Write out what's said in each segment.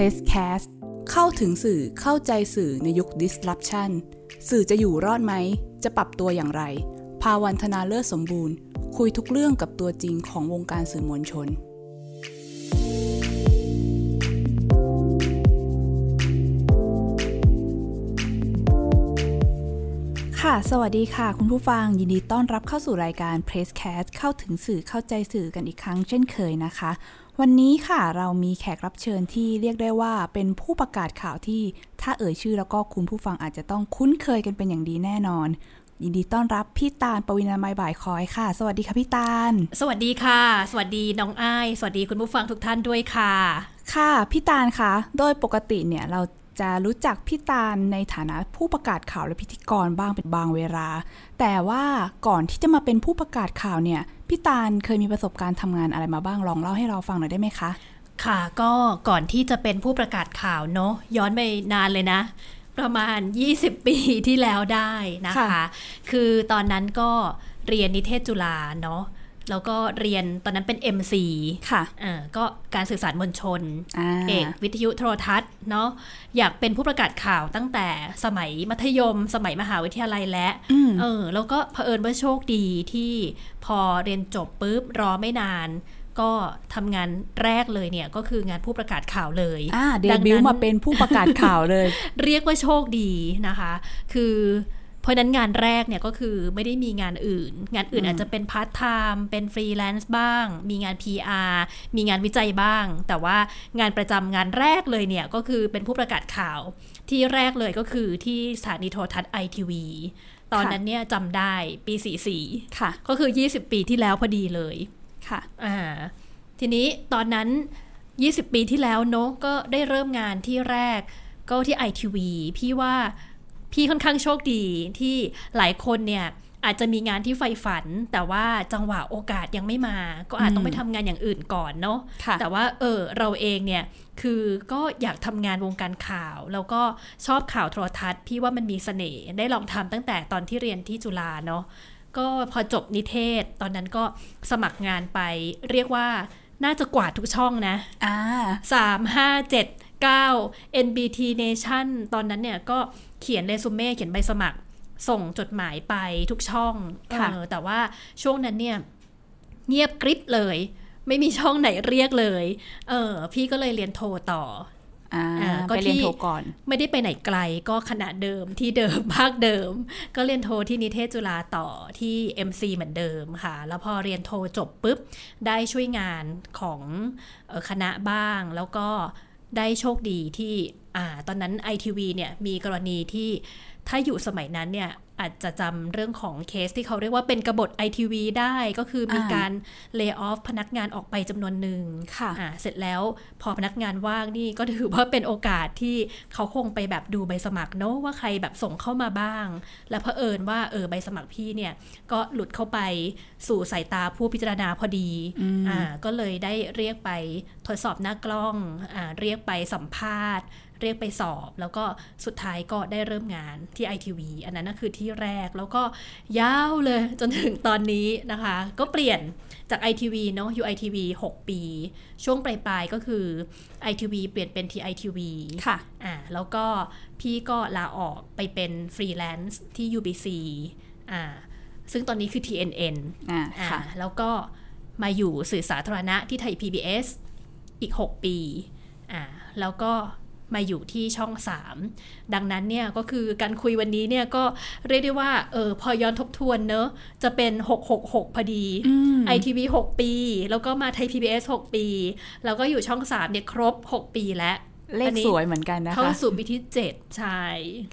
Presscast เข้าถึงสื่อเข้าใจสื่อในยุค disruption สื่อจะอยู่รอดไหม จะปรับตัวอย่างไร ภาวันธนาเลิศสมบูรณ์ คุยทุกเรื่องกับตัวจริงของวงการสื่อมวลชน ค่ะ สวัสดีค่ะ คุณผู้ฟัง ยินดีต้อนรับเข้าสู่รายการ Presscast เข้าถึงสื่อเข้าใจสื่อกันอีกครั้งเช่นเคยนะคะ วันนี้ค่ะเรามีแขกรับเชิญที่เรียกได้ว่าเป็นผู้ประกาศข่าวที่ถ้าเอ่ยชื่อแล้วก็คุณผู้ฟังอาจจะต้องคุ้นเคยกันเป็นอย่างดีแน่นอน ยินดีต้อนรับพี่ตาลปวินามัยบ่ายคอยค่ะ สวัสดีค่ะพี่ตาล สวัสดีค่ะ สวัสดีน้องอ้าย สวัสดีคุณผู้ฟังทุกท่านด้วยค่ะ ค่ะพี่ตาลคะโดยปกติเนี่ยเราจะรู้จักพี่ตาลในฐานะผู้ประกาศข่าวและพิธีกรบ้างเป็นบางเวลา แต่ว่าก่อนที่จะมาเป็นผู้ประกาศข่าวเนี่ย พี่ตาลเคยมีประสบการณ์ทำงานอะไรมาบ้างลองเล่าให้เราฟังหน่อยได้ไหมคะ ค่ะก็ก่อนที่จะเป็นผู้ประกาศข่าวเนาะย้อนไปนานเลยนะ ประมาณ 20 ปีที่แล้วได้นะคะค่ะคือตอนนั้นก็เรียนนิเทศจุฬาเนาะ แล้วก็เรียนตอนนั้นเป็น MC ค่ะอ่าก็การสื่อสารมวลชนอ่าเอกวิทยุโทรทัศน์เนาะอยากเป็นผู้ประกาศข่าวตั้งแต่สมัยมัธยม สมัยมหาวิทยาลัยและอืมเออแล้วก็เผอิญว่าโชคดีที่พอเรียนจบปุ๊บรอไม่นาน ก็ทำงานแรกเลยเนี่ยก็คืองานผู้ประกาศข่าวเลยอ่าเดดังนั้นต์มาเป็นผู้ประกาศข่าวเลย เรียกว่าโชคดีนะคะ คือ เพราะฉะนั้นงานแรกเนี่ยก็คือไม่ได้มีงานอื่น งานอื่นอืมอาจจะเป็นพาร์ทไทม์เป็นฟรีแลนซ์บ้าง มีงาน PR มีงานวิจัยบ้าง แต่ว่างานประจำงานแรกเลยเนี่ยก็คือเป็นผู้ประกาศข่าวที่แรกเลยก็คือที่สถานีโทรทัศน์ไอทีวีตอนนั้นเนี่ยจำได้ปี 44ค่ะ ก็คือ 20 ปีที่แล้วพอดีเลยค่ะอ่าทีนี้ตอนนั้น 20 ปีที่แล้วเนอะก็ได้เริ่มงานที่แรกก็ที่ ITV พี่ว่า พี่ค่อนข้างโชคดีที่หลายคนเนี่ยอาจจะมีงานที่ใฝ่ฝัน แต่ว่าจังหวะโอกาสยังไม่มา ก็อาจต้องไปทำงานอย่างอื่นก่อนเนาะค่ะแต่ว่าเออเราเองเนี่ยคือก็อยากทำงานวงการข่าว แล้วก็ชอบข่าวโทรทัศน์พี่ว่ามันมีเสน่ห์ได้ลองทำตั้งแต่ตอนที่เรียนที่จุฬาเนาะก็พอจบนิเทศ ตอนนั้นก็สมัครงานไป เรียกว่าน่าจะกวาดทุกช่องนะอ่าสามห้าเจ็ดเก้า NBT Nation ตอนนั้นเนี่ยก็ เขียนเรซูเม่เขียนใบสมัคร ส่งจดหมายไปทุกช่องค่ะเออแต่ว่าช่วงนั้นเนี่ยเงียบกริบเลย ไม่มีช่องไหนเรียกเลย เออ พี่ก็เลยเรียนโทต่ออ่าอ่าก็ไปเรียนที่โทก่อน ไม่ได้ไปไหนไกลก็คณะเดิมที่เดิมภาคเดิม ก็เรียนโทที่นิเทศจุฬาต่อที่ MC เหมือนเดิมค่ะ แล้วพอเรียนโทจบปุ๊บ ได้ช่วยงานของเอ่อคณะบ้าง แล้วก็ ได้โชคดีที่อ่าตอนนั้น ITV เนี่ยมีกรณีที่ถ้าอยู่สมัยนั้นเนี่ย อาจจะจำเรื่องของเคสที่เขาเรียกว่าเป็นกบฏ ITV ได้ก็คือมีอ่าการเลิกออฟพนักงานออกไปจำนวนหนึ่งค่ะอ่าเสร็จแล้วพอพนักงานว่างนี่ก็ถือว่าเป็นโอกาสที่เขาคงไปแบบดูใบสมัครเนอะว่าใครแบบส่งเข้ามาบ้าง และเผอิญว่าเออใบสมัครพี่เนี่ยก็หลุดเข้าไปสู่สายตาผู้พิจารณาพอดีอืมอ่าก็เลยได้เรียกไปทดสอบหน้ากล้องอ่าเรียกไปสัมภาษณ์ เรียกไปสอบ แล้วก็สุดท้ายก็ได้เริ่มงานที่ ITV อันนั้นนะคือที่แรกแล้วก็ยาวเลยจนถึงตอนนี้นะคะ ก็เปลี่ยนจาก ITV เนอะอยู่ ITV 6 ปี ช่วงปลายๆก็คือ ITV เปลี่ยนเป็น TITV ค่ะอ่าแล้วก็พี่ก็ลาออกไปเป็นฟรีแลนซ์ที่ UBC อ่าซึ่งตอนนี้คือ TNN อ่าอ่าค่ะแล้วก็มาอยู่สื่อสาธารณะที่ไทย PBS อีก 6 ปีอ่าแล้วก็ มาอยู่ที่ช่อง 3 ดังนั้นเนี่ยก็คือการคุยวันนี้เนี่ยก็เรียกได้ว่าเออพอย้อนทบทวนเนอะจะเป็น 666 พอดีอืม ITV 6ปี แล้วก็มาไทย PBS 6 ปี แล้วก็อยู่ช่อง 3 เนี่ยครบ 6 ปีแล้วเลขอันนี้สวยเหมือนกันนะคะเข้าสู่ปีที่ 7 ใช่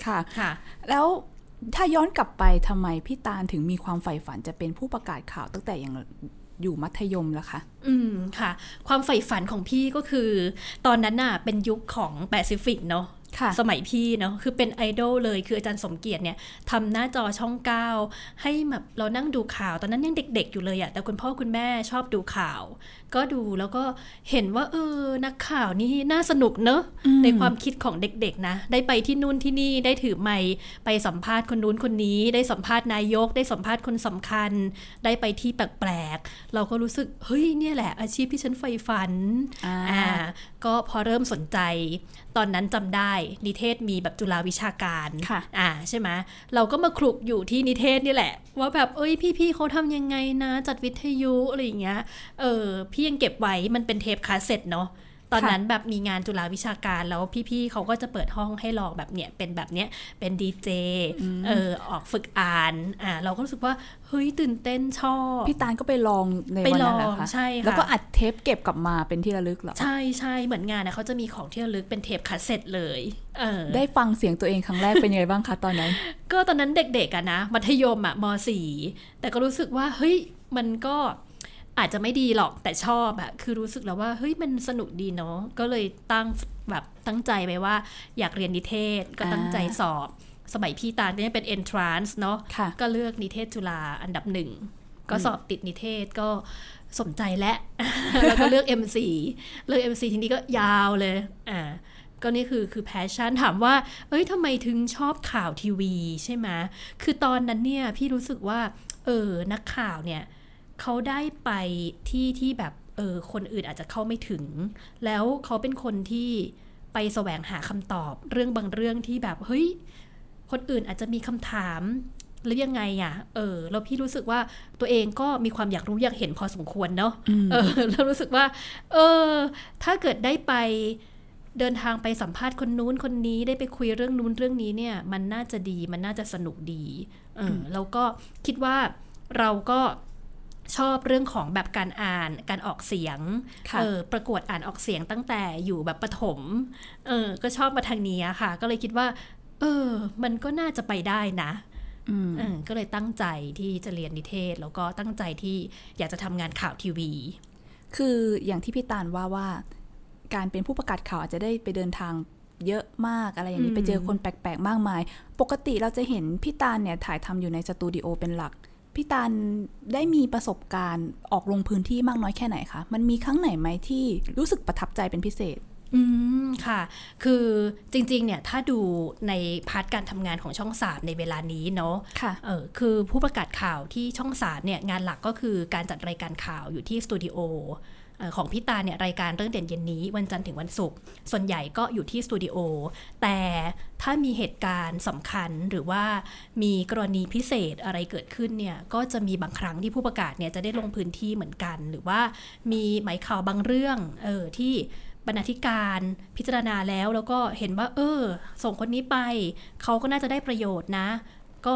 ค่ะค่ะ แล้วถ้าย้อนกลับไปทำไมพี่ตาลถึงมีความใฝ่ฝันจะเป็นผู้ประกาศข่าวตั้งแต่ยัง อยู่มัธยมล่ะคะอืมค่ะ ความใฝ่ฝันของพี่ก็คือ ตอนนั้นน่ะเป็นยุคของแปซิฟิกเนาะ สมัยพี่เนาะคือเป็นไอดอลเลยคืออาจารย์สมเกียรติเนี่ยทำหน้าจอช่องเก้าให้แบบเรานั่งดูข่าว ตอนนั้นยังเด็ก ๆ อยู่เลยอะแต่คุณพ่อคุณแม่ชอบดูข่าว ก็ดูแล้วก็เห็นว่าเออนักข่าวนี่น่าสนุกเนอะในความคิดของเด็กๆนะ ได้ไปที่นู่นที่นี่ได้ถือไมค์ไปสัมภาษณ์คนนู้นคนนี้ ได้สัมภาษณ์นายก ได้สัมภาษณ์คนสำคัญ ได้ไปที่แปลกๆเราก็รู้สึกเฮ้ยเนี่ยแหละอาชีพที่ฉันใฝ่ฝันอ่าอ่าก็พอเริ่มสนใจตอนนั้นจำได้นิเทศมีแบบจุฬาวิชาการค่ะอ่าใช่ไหมเราก็มาคลุกอยู่ที่นิเทศนี่แหละ ว่าแบบเอ้ยพี่ๆเขาทำยังไงนะ จัดวิทยุอะไรอย่างเงี้ยเออพี่ยังเก็บไว้มันเป็นเทปคาสเซ็ตเนาะ ตอนค่ะนั้นแบบมีงานจุฬาวิชาการแล้วพี่ๆเขาก็จะเปิดห้องให้ลองแบบเนี้ยเป็นแบบเนี้ยเป็นดีเจเออออกฝึกอ่านอ่าเราก็รู้สึกว่าเฮ้ยตื่นเต้นชอบพี่ตาลก็ไปลองในไปวันนั้นลเหรอองคะใช่ค่ะแล้วก็อัดเทปเก็บกลับมาเป็นที่ระลึกเหรอใช่ใช่เหมือนงานนะเขาจะมีของที่ระลึกเป็นเทปคาสเซ็ตเลยเออได้ฟังเสียงตัวเองครั้งแรกเป็นยังไงบ้างคะตอนนั้น ก็ตอนนั้นเด็กๆอะนะมัธยมอะมสี่แต่ก็รู้สึกว่าเฮ้ยมันก็ อาจจะไม่ดีหรอกแต่ชอบอะคือรู้สึกแล้วว่าเฮ้ยมันสนุกดีเนาะก็เลยตั้งแบบตั้งใจไปว่า อยากเรียนนิเทศก็ตั้งใจสอบ สมัยพี่ตาลก็ยังเป็น entrance เนาะค่ะก็เลือกนิเทศจุฬาอันดับหนึ่ง ก็สอบติดนิเทศก็สนใจและแล้วก็เลือก MC เลือก MC ทีนี้ก็ยาวเลยอ่าก็นี่คือคือ passion ถามว่า เอ้ยทำไมถึงชอบข่าวทีวีใช่ไหมคือตอนนั้นเนี่ยพี่รู้สึกว่า เออ นักข่าวเนี่ย เขาได้ไปที่ที่แบบเออคนอื่นอาจจะเข้าไม่ถึง แล้วเขาเป็นคนที่ไปแสวงหาคำตอบ เรื่องบางเรื่องที่แบบเฮ้ยคนอื่นอาจจะมีคำถามหรือยังไงอะ เออ แล้วพี่รู้สึกว่าตัวเองก็มีความอยากรู้อยากเห็นพอสมควรเนาะ เออ แล้วรู้สึกว่า เออ ถ้าเกิดได้ไปเดินทางไปสัมภาษณ์คนนู้นคนนี้ได้ไปคุยเรื่องนู้นเรื่องนี้เนี่ย มันน่าจะดี มันน่าจะสนุกดี เออ แล้วก็คิดว่าเราก็ ชอบเรื่องของแบบการอ่านการออกเสียงค่ะเออประกวดอ่านออกเสียงตั้งแต่อยู่แบบประถมเออก็ชอบมาทางนี้อะค่ะ ก็เลยคิดว่า เออ มันก็น่าจะไปได้นะอืมเออก็เลยตั้งใจที่จะเรียนนิเทศ แล้วก็ตั้งใจที่อยากจะทำงานข่าวทีวี คืออย่างที่พี่ตาลว่าว่า การเป็นผู้ประกาศข่าวอาจจะได้ไปเดินทางเยอะมากอะไรอย่างอืนี้มไปเจอคนแปลกๆ มากมาย ปกติเราจะเห็นพี่ตาลเนี่ยถ่ายทำอยู่ในสตูดิโอเป็นหลัก พี่ตาลได้มีประสบการณ์ออกลงพื้นที่มากน้อยแค่ไหนคะ มันมีครั้งไหนไหมที่รู้สึกประทับใจเป็นพิเศษ อืม ค่ะ คือจริงๆ เนี่ย ถ้าดูใน part การทำงานของช่องสามในเวลานี้เนาะ ค่ะ เออคือผู้ประกาศข่าวที่ช่องสามเนี่ย งานหลักก็คือการจัดรายการข่าวอยู่ที่สตูดิโอเอ่อ ของพี่ตาลเนี่ยรายการเรื่องเด่นเย็นนี้ วันจันทร์ถึงวันศุกร์ส่วนใหญ่ก็อยู่ที่สตูดิโอแต่ถ้ามีเหตุการณ์สำคัญหรือว่ามีกรณีพิเศษอะไรเกิดขึ้นเนี่ยก็จะมีบางครั้งที่ผู้ประกาศเนี่ยจะได้ลงพื้นที่เหมือนกัน หรือว่ามีหมายข่าวบางเรื่องเออที่บรรณาธิการพิจารณาแล้วแล้วก็เห็นว่า เออ ส่งคนนี้ไป เขาก็น่าจะได้ประโยชน์นะ ก็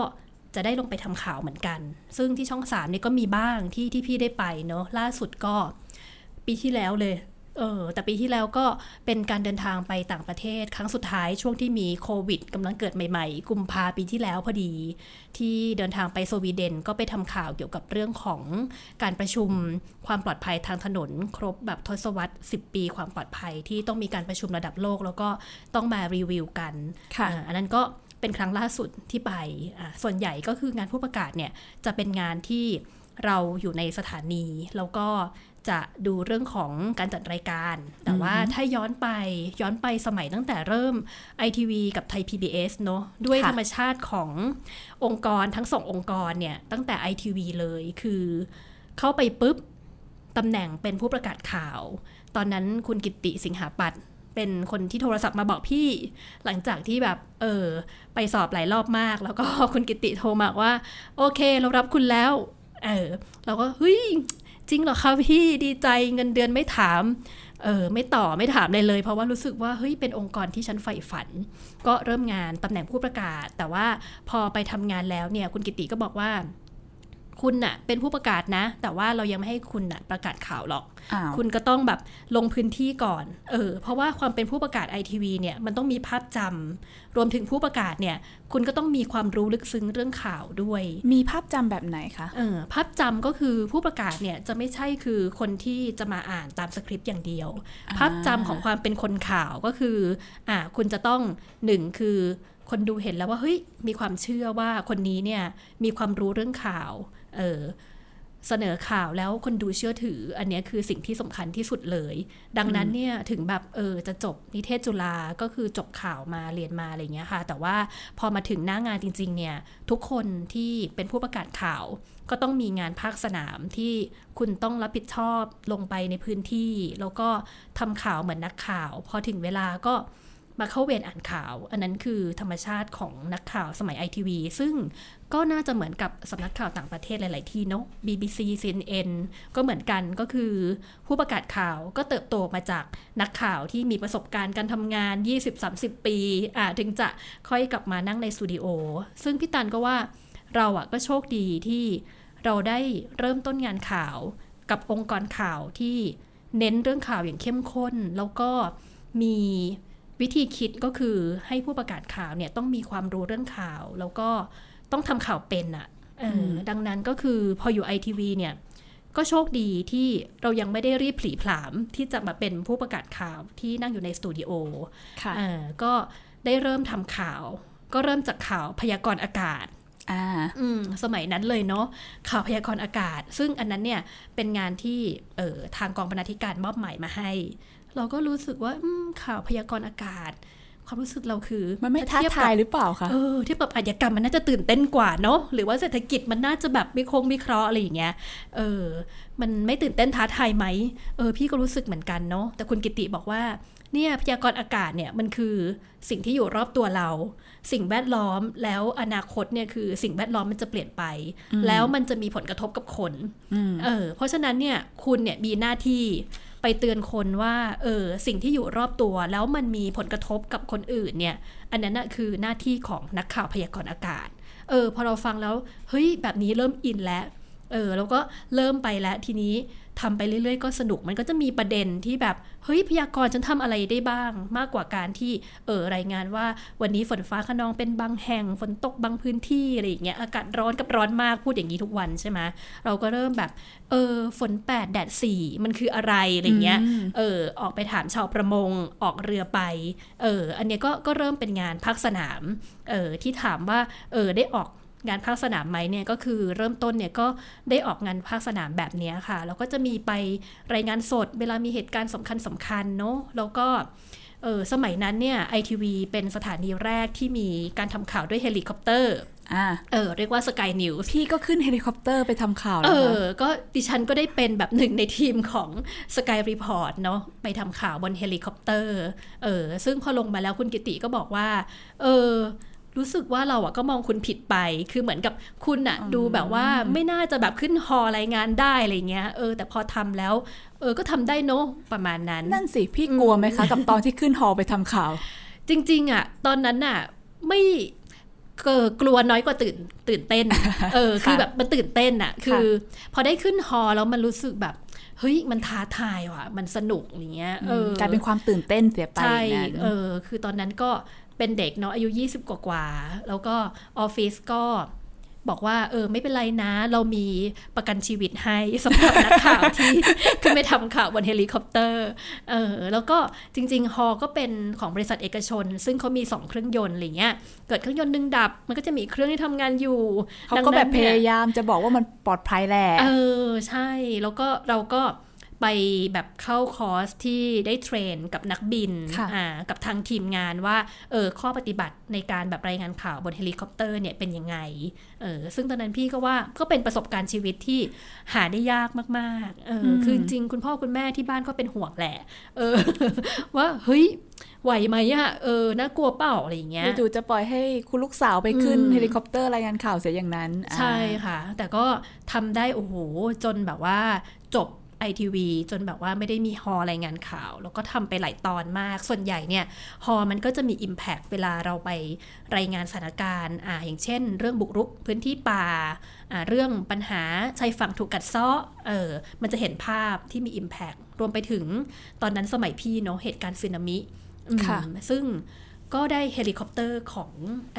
จะได้ลงไปทำข่าวเหมือนกัน ซึ่งที่ช่องสามนี่ก็มีบ้างที่ที่พี่ได้ไปเนอะล่าสุดก็ ปีที่แล้วเลยเออแต่ปีที่แล้วก็เป็นการเดินทางไปต่างประเทศ ครั้งสุดท้ายช่วงที่มีโควิดกำลังเกิดใหม่ๆ กุมภาปีที่แล้วพอดี ที่เดินทางไปสวีเดนก็ไปทำข่าวเกี่ยวกับเรื่องของการประชุมความปลอดภัยทางถนน ครบแบบทศวรรษ 10 ปีความปลอดภัยที่ต้องมีการประชุมระดับโลก แล้วก็ต้องมารีวิวกันค่ะอ่าอันนั้นก็เป็นครั้งล่าสุดที่ไปอ่าส่วนใหญ่ก็คืองานผู้ประกาศเนี่ยจะเป็นงานที่ เราอยู่ในสถานีแล้วก็จะดูเรื่องของการจัดรายการ แต่ว่าถ้าย้อนไปย้อนไปสมัยตั้งแต่เริ่ม ITV กับไทย PBS เนอะด้วยค่ะธรรมชาติขององค์กรทั้งสององค์กรเนี่ยตั้งแต่ ITV เลยคือเข้าไปปุ๊บตำแหน่งเป็นผู้ประกาศข่าว ตอนนั้นคุณกิตติสิงหาปัตย์เป็นคนที่โทรศัพท์มาบอกพี่ หลังจากที่แบบเออไปสอบหลายรอบมาก แล้วก็คุณกิตติโทรมาว่า โอเค เรารับคุณแล้ว เออเราก็เฮ้ยจริงเหรอคะพี่ดีใจเงินเดือนไม่ถามเออไม่ต่อไม่ถามเลยเลย เพราะว่ารู้สึกว่าเฮ้ยเป็นองค์กรที่ฉันใฝ่ฝัน ก็เริ่มงานตำแหน่งผู้ประกาศ แต่ว่าพอไปทำงานแล้วเนี่ยคุณกิติก็บอกว่า คุณน่ะเป็นผู้ประกาศนะ แต่ว่าเรายังไม่ให้คุณน่ะประกาศข่าวหรอกอ้าวคุณก็ต้องแบบลงพื้นที่ก่อน เออ เพราะว่าความเป็นผู้ประกาศไอทีวีเนี่ยมันต้องมีภาพจำรวมถึงผู้ประกาศเนี่ย คุณก็ต้องมีความรู้ลึกซึ้งเรื่องข่าวด้วย มีภาพจำแบบไหนคะเออภาพจำก็คือผู้ประกาศเนี่ยจะไม่ใช่คือคนที่จะมาอ่านตามสคริปต์อย่างเดียวอ่าภาพจำของความเป็นคนข่าวก็คืออ่าคุณจะต้องหนึ่งคือคนดูเห็นแล้วว่าเฮ้ยมีความเชื่อว่าคนนี้เนี่ยมีความรู้เรื่องข่าว เออเสนอข่าวแล้วคนดูเชื่อถือ อันเนี้ยคือสิ่งที่สำคัญที่สุดเลย ดังนั้นเนี่ยถึงแบบเออจะจบนิเทศจุฬาก็คือจบข่าวมาเรียนมาอะไรเงี้ยค่ะ แต่ว่าพอมาถึงหน้างานจริง ๆ เนี่ย ทุกคนที่เป็นผู้ประกาศข่าว ก็ต้องมีงานภาคสนามที่คุณต้องรับผิดชอบลงไปในพื้นที่ แล้วก็ทำข่าวเหมือนนักข่าว พอถึงเวลาก็ มาเข้าเวรอ่านข่าว อันนั้นคือธรรมชาติของนักข่าวสมัยไอทีวีซึ่งก็น่าจะเหมือนกับสำนักข่าวต่างประเทศหลาย ๆ ที่เนาะ BBC CNN ก็เหมือนกันก็คือผู้ประกาศข่าวก็เติบโตมาจากนักข่าวที่มีประสบการณ์การทำงาน 20-30 ปีอ่าถึงจะค่อยกลับมานั่งในสตูดิโอซึ่งพี่ตันก็ว่าเราอะก็โชคดีที่เราได้เริ่มต้นงานข่าวกับองค์กรข่าวที่เน้นเรื่องข่าวอย่างเข้มข้น แล้วก็มี วิธีคิดก็คือให้ผู้ประกาศข่าวเนี่ยต้องมีความรู้เรื่องข่าว แล้วก็ต้องทำข่าวเป็นอะเอออดังนั้นก็คือพออยู่ไอทีวีเนี่ยก็โชคดีที่เรายังไม่ได้รีบผลีผลามที่จะมาเป็นผู้ประกาศข่าวที่นั่งอยู่ในสตูดิโอค่ะอ่าก็ได้เริ่มทำข่าว ก็เริ่มจากข่าวพยากรณ์อากาศอ่าอืมสมัยนั้นเลยเนาะข่าวพยากรณ์อากาศ ซึ่งอันนั้นเนี่ยเป็นงานที่เอ่อทางกองบรรณาธิการมอบหมายมาให้ เราก็รู้สึกว่าอืมข่าวพยากรณ์อากาศ ความรู้สึกเราคือ มันไม่ท้าเทียบทายกับหรือเปล่าคะเออเทียบกับอาชญากรรมมันน่าจะตื่นเต้นกว่าเนาะหรือว่าเศรษฐกิจมันน่าจะแบบวิเคราะห์วิเคราะห์อะไรอย่างเงี้ยเออ มันไม่ตื่นเต้นท้าทายไหมเออ พี่ก็รู้สึกเหมือนกันเนาะแต่คุณกิติบอกว่าเนี่ยพยากรณ์อากาศเนี่ยมันคือสิ่งที่อยู่รอบตัวเรา สิ่งแวดล้อมแล้วอนาคตเนี่ยคือสิ่งแวดล้อมมันจะเปลี่ยนไป แล้วมันจะมีผลกระทบกับคนอืมเออเพราะฉะนั้นเนี่ยคุณเนี่ยมีหน้าที่ ไปเตือนคนว่าเออสิ่งที่อยู่รอบตัว แล้วมันมีผลกระทบกับคนอื่นเนี่ย อันนั้นนะคือหน้าที่ของนักข่าวพยากรณ์อากาศ เออพอเราฟังแล้วเฮ้ยแบบนี้เริ่มอินแล้วเออแล้วก็เริ่มไปแล้วทีนี้ ทำไปเรื่อยๆ ก็สนุกมันก็จะมีประเด็นที่แบบเฮ้ยพยากรณ์ฉันทำอะไรได้บ้าง มากกว่าการที่เออรายงานว่าวันนี้ฝนฟ้าขนองเป็นบางแห่งฝนตกบางพื้นที่อะไรอย่างเงี้ยอากาศร้อนกับร้อนมากพูดอย่างนี้ทุกวันใช่ไหมเราก็เริ่มแบบเออฝนแปดแดดสี่มันคืออะไรอะไรเงี้ยอืมเออออกไปถามชาวประมงออกเรือไปเอออันเนี้ยก็ก็เริ่มเป็นงานภาคสนามเออที่ถามว่าเออได้ออก งานภาคสนามไหมเนี่ยก็คือเริ่มต้นเนี่ยก็ได้ออกงานภาคสนามแบบเนี้ยค่ะ แล้วก็จะมีไปรายงานสด เวลามีเหตุการณ์สำคัญสำคัญเนาะแล้วก็เออสมัยนั้นเนี่ยไอทีวีเป็นสถานีแรกที่มีการทำข่าวด้วยเฮลิคอปเตอร์อ่าเออเรียกว่า Sky News พี่ก็ขึ้นเฮลิคอปเตอร์ไปทำข่าวเอแล้วคะอก็ดิฉันก็ได้เป็นแบบหนึ่งในทีมของ Sky Report เนาะไปทำข่าวบนเฮลิคอปเตอร์เออซึ่งพอลงมาแล้วคุณกิตติก็บอกว่า เออ รู้สึกว่าเราอะก็มองคุณผิดไป คือเหมือนกับคุณอะดูแบบว่าไม่น่าจะแบบขึ้นฮอรายงานได้อะไรเงี้ย เออ แต่พอทำแล้ว เออ ก็ทำได้เนาะประมาณนั้น นั่นสิ พี่กลัวไหมคะ กับตอนที่ขึ้นฮอลไปทำข่าว จริง ๆอะตอนนั้นอะไม่เกอกลัวน้อยกว่าตื่นตื่นเต้น เออ คือแบบมันตื่นเต้นอะคือ พอได้ขึ้นฮอแล้วมันรู้สึกแบบเฮ้ยมันท้าทายว่ะ มันสนุกอย่างเงี้ยเออกลายเป็นความตื่นเต้นเสียไปใช่อย่างนั้นเออ คือตอนนั้นก็ เป็นเด็กเนาะอายุ 20 กว่ากว่าๆแล้วก็ออฟฟิศก็บอกว่าเออไม่เป็นไรนะ เรามีประกันชีวิตให้สำหรับนักข่าวที่ขึ้นไปทำข่าวบนเฮลิคอปเตอร์เออแล้วก็จริง ๆ ฮอก็เป็นของบริษัทเอกชน ซึ่งเขามี 2 เครื่องยนต์อะไรเงี้ยเกิดเครื่องยนต์หนึ่งดับ มันก็จะมีอีกเครื่องที่ทำงานอยู่เขาก็แบบดังนั้นพนี่ยายามจะบอกว่ามันปลอดภัยแหละเออใช่แล้วก็เราก็ ไปแบบเข้าคอร์สที่ได้ train กับนักบินค่ะอ่ากับทางทีมงานว่าเออข้อปฏิบัติในการแบบรายงานข่าวบนเฮลิคอปเตอร์เนี่ยเป็นยังไงเออซึ่งตอนนั้นพี่ก็ว่าก็เป็นประสบการณ์ชีวิตที่หาได้ยากมากๆเอออคือจริงๆคุณพ่อคุณแม่ที่บ้านก็เป็นห่วงแหละเออว่าเฮ้ยไหวไหมอะเออน่ากลัวเปล่าอะไรอย่างเงี้ยจู่ๆจะปล่อยให้คุณลูกสาวไปขึ้นอืมเฮลิคอปเตอร์รายงานข่าวเสียอย่างนั้น ใช่อ่าค่ะ แต่ก็ทำได้โอ้โหจนแบบว่าจบ ITV จนแบบว่าไม่ได้มีฮอรายงานข่าว แล้วก็ทำไปหลายตอนมาก ส่วนใหญ่เนี่ยฮอมันก็จะมี Impact เวลาเราไปรายงานสถานการณ์อ่าอย่างเช่น เรื่องบุกรุกพื้นที่ป่าอ่าเรื่องปัญหาชายฝั่งถูกกัดเซาะเออมันจะเห็นภาพที่มี Impact รวมไปถึงตอนนั้นสมัยพี่เนาะเหตุการณ์สึนามิอืมค่ะซึ่งก็ได้เฮลิคอปเตอร์ของ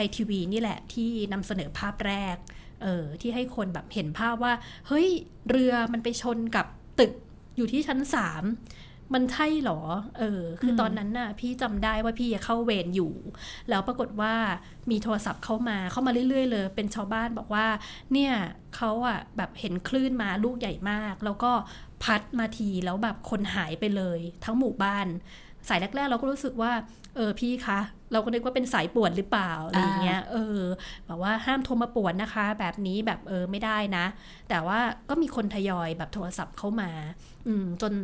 ITV นี่แหละที่นำเสนอภาพแรกเออที่ให้คนแบบเห็นภาพว่า เฮ้ย เรือมันไปชนกับ ตึกอยู่ที่ชั้นสามมันใช่เหรอ เออ คือตอนนั้นน่ะ พี่จำได้ว่าพี่เข้าเวรอยู่ แล้วปรากฏว่ามีโทรศัพท์เข้ามา เข้ามาเรื่อย ๆ เลย เป็นชาวบ้านบอกว่า เนี่ยเขาอะแบบเห็นคลื่นมาลูกใหญ่มาก แล้วก็พัดมาทีแล้วแบบคนหายไปเลย ทั้งหมู่บ้าน สายแรกๆเราก็รู้สึกว่า เออพี่คะเราก็นึกว่าเป็นสายป่วนหรือเปล่าอะไรอย่างเงี้ยเออแบบว่าห้ามโทรมาป่วนนะคะ แบบนี้แบบเออไม่ได้นะ แต่ว่าก็มีคนทยอยแบบโทรศัพท์เข้ามา อืมจน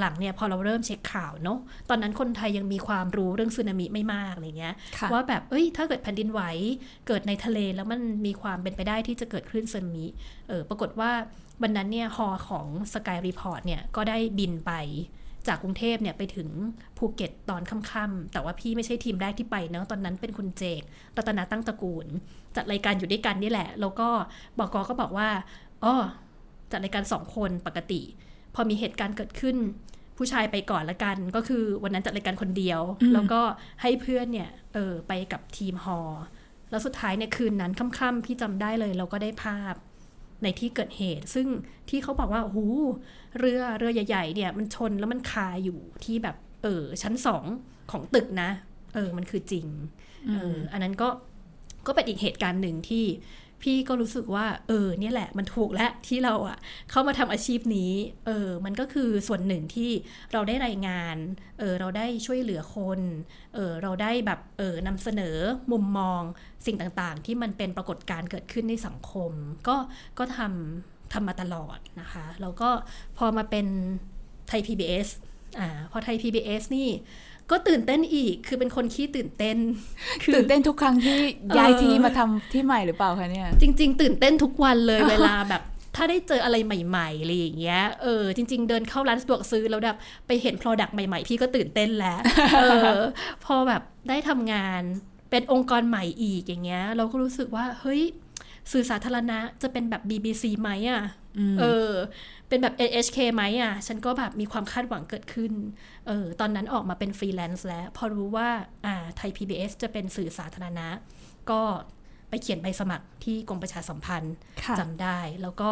หลังๆเนี่ยพอเราเริ่มเช็คข่าวเนาะตอนนั้นคนไทยยังมีความรู้เรื่องสึนามิไม่มากอะไรเงี้ยค่ะว่าแบบเอ้ยถ้าเกิดแผ่นดินไหวเกิดในทะเลแล้วมันมีความเป็นไปได้ที่จะเกิดคลื่นสึนามิเออปรากฏว่าวันนั้นเนี่ยฮอของ Sky Report เนี่ยก็ได้บินไป จากกรุงเทพเนี่ยไปถึงภูเก็ตตอนค่ำๆแต่ว่าพี่ไม่ใช่ทีมแรกที่ไปเนาะตอนนั้นเป็นคุณเจกรัตนาตั้งตระกูล จัดรายการอยู่ด้วยกันนี่แหละ แล้วก็บอกก็บอกว่าอ๋อจัดรายการสองคนปกติ พอมีเหตุการณ์เกิดขึ้น ผู้ชายไปก่อนละกัน ก็คือวันนั้นจัดรายการคนเดียว แล้วก็ให้เพื่อนเนี่ยเออไปกับทีมฮอแล้วสุดท้ายเนี่ยคืนนั้นค่ำๆพี่จำได้เลย เราก็ได้ภาพ ในที่เกิดเหตุ ซึ่งที่เขาบอกว่าโอ้โหเรือเรือใหญ่ๆเนี่ยมันชนแล้วมันคาอยู่ที่แบบเออชั้นสองของตึกนะ เออมันคือจริงเอออันนั้นก็ก็เป็นอีกเหตุการณ์หนึ่งที่ พี่ก็รู้สึกว่า เออเนี่ยแหละมันถูกแล้วที่เราอะเข้ามาทำอาชีพนี้เออมันก็คือส่วนหนึ่งที่เราได้รายงานเออเราได้ช่วยเหลือคนเออเราได้แบบเออนำเสนอมุมมองสิ่งต่างๆ ที่มันเป็นปรากฏการณ์เกิดขึ้นในสังคม ก็ก็ทำทำมาตลอดนะคะแล้วก็พอมาเป็นไทย PBS อ่าพอไทย PBS นี่ ก็ตื่นเต้นอีก คือเป็นคนขี้ตื่นเต้นคือตื่นเต้นทุกครั้งที่ย้ายเออที่มาทำที่ใหม่หรือเปล่าคะเนี่ย จริง ๆ ตื่นเต้นทุกวันเลยเวลาแบบถ้าได้เจออะไรใหม่ๆอะไรอย่างเงี้ย เออ จริง ๆ เดินเข้าร้านสะดวกซื้อแล้วแบบไปเห็น Product ใหม่ๆ พี่ก็ตื่นเต้นแล้ว เออ พอแบบได้ทำงานเป็นองค์กรใหม่อีกอย่างเงี้ย เราก็รู้สึกว่า เฮ้ย สื่อสาธารณะจะเป็นแบบ BBC ไหมอะ เออ เป็นแบบ NHK ไหมอะ ฉันก็แบบมีความคาดหวังเกิดขึ้น เออ ตอนนั้นออกมาเป็นฟรีแลนซ์แล้ว พอรู้ว่า อ่า ไทย PBS จะเป็นสื่อสาธารณะ ก็ไปเขียนใบสมัครที่กรมประชาสัมพันธ์ค่ะจำได้ แล้วก็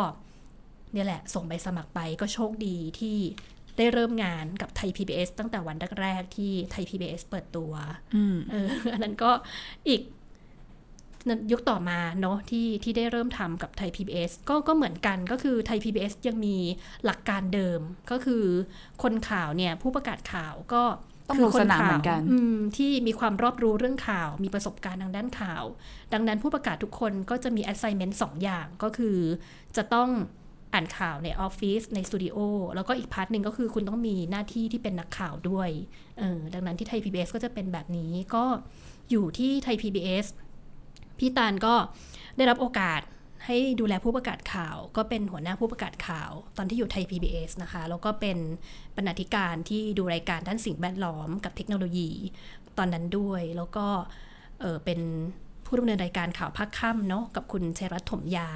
เนี่ยแหละ ส่งใบสมัครไปก็โชคดีที่ได้เริ่มงานกับไทย PBS ตั้งแต่วันแรกๆที่ไทย PBS เปิดตัวอืมเอออันนั้นก็อีก ยุคต่อมาเนาะที่ที่ได้เริ่มทำกับไทย PBS ก็ก็เหมือนกันก็คือไทย PBS ยังมีหลักการเดิมก็คือคนข่าวเนี่ยผู้ประกาศข่าวก็ต้องคืลงสนามเหมือนกันอืมที่มีความรอบรู้เรื่องข่าว มีประสบการณ์ทางด้านข่าว ดังนั้นผู้ประกาศทุกคนก็จะมี assignment สองอย่างก็คือจะต้องอ่านข่าวในออฟฟิศในสตูดิโอแล้วก็อีก part หนึ่งก็คือคุณต้องมีหน้าที่ที่เป็นนักข่าวด้วยเออดังนั้นที่ไทย PBS ก็จะเป็นแบบนี้ก็อยู่ที่ไทย PBS พี่ตาลก็ได้รับโอกาสให้ดูแลผู้ประกาศข่าว ก็เป็นหัวหน้าผู้ประกาศข่าว ตอนที่อยู่ไทย PBS นะคะ แล้วก็เป็นบรรณาธิการที่ดูรายการด้านสิ่งแวดล้อมกับเทคโนโลยีตอนนั้นด้วย แล้วก็เเป็นผู้ดำเนินรายการข่าวภาคค่ำเนาะกับคุณชัยรัตน์ถมยา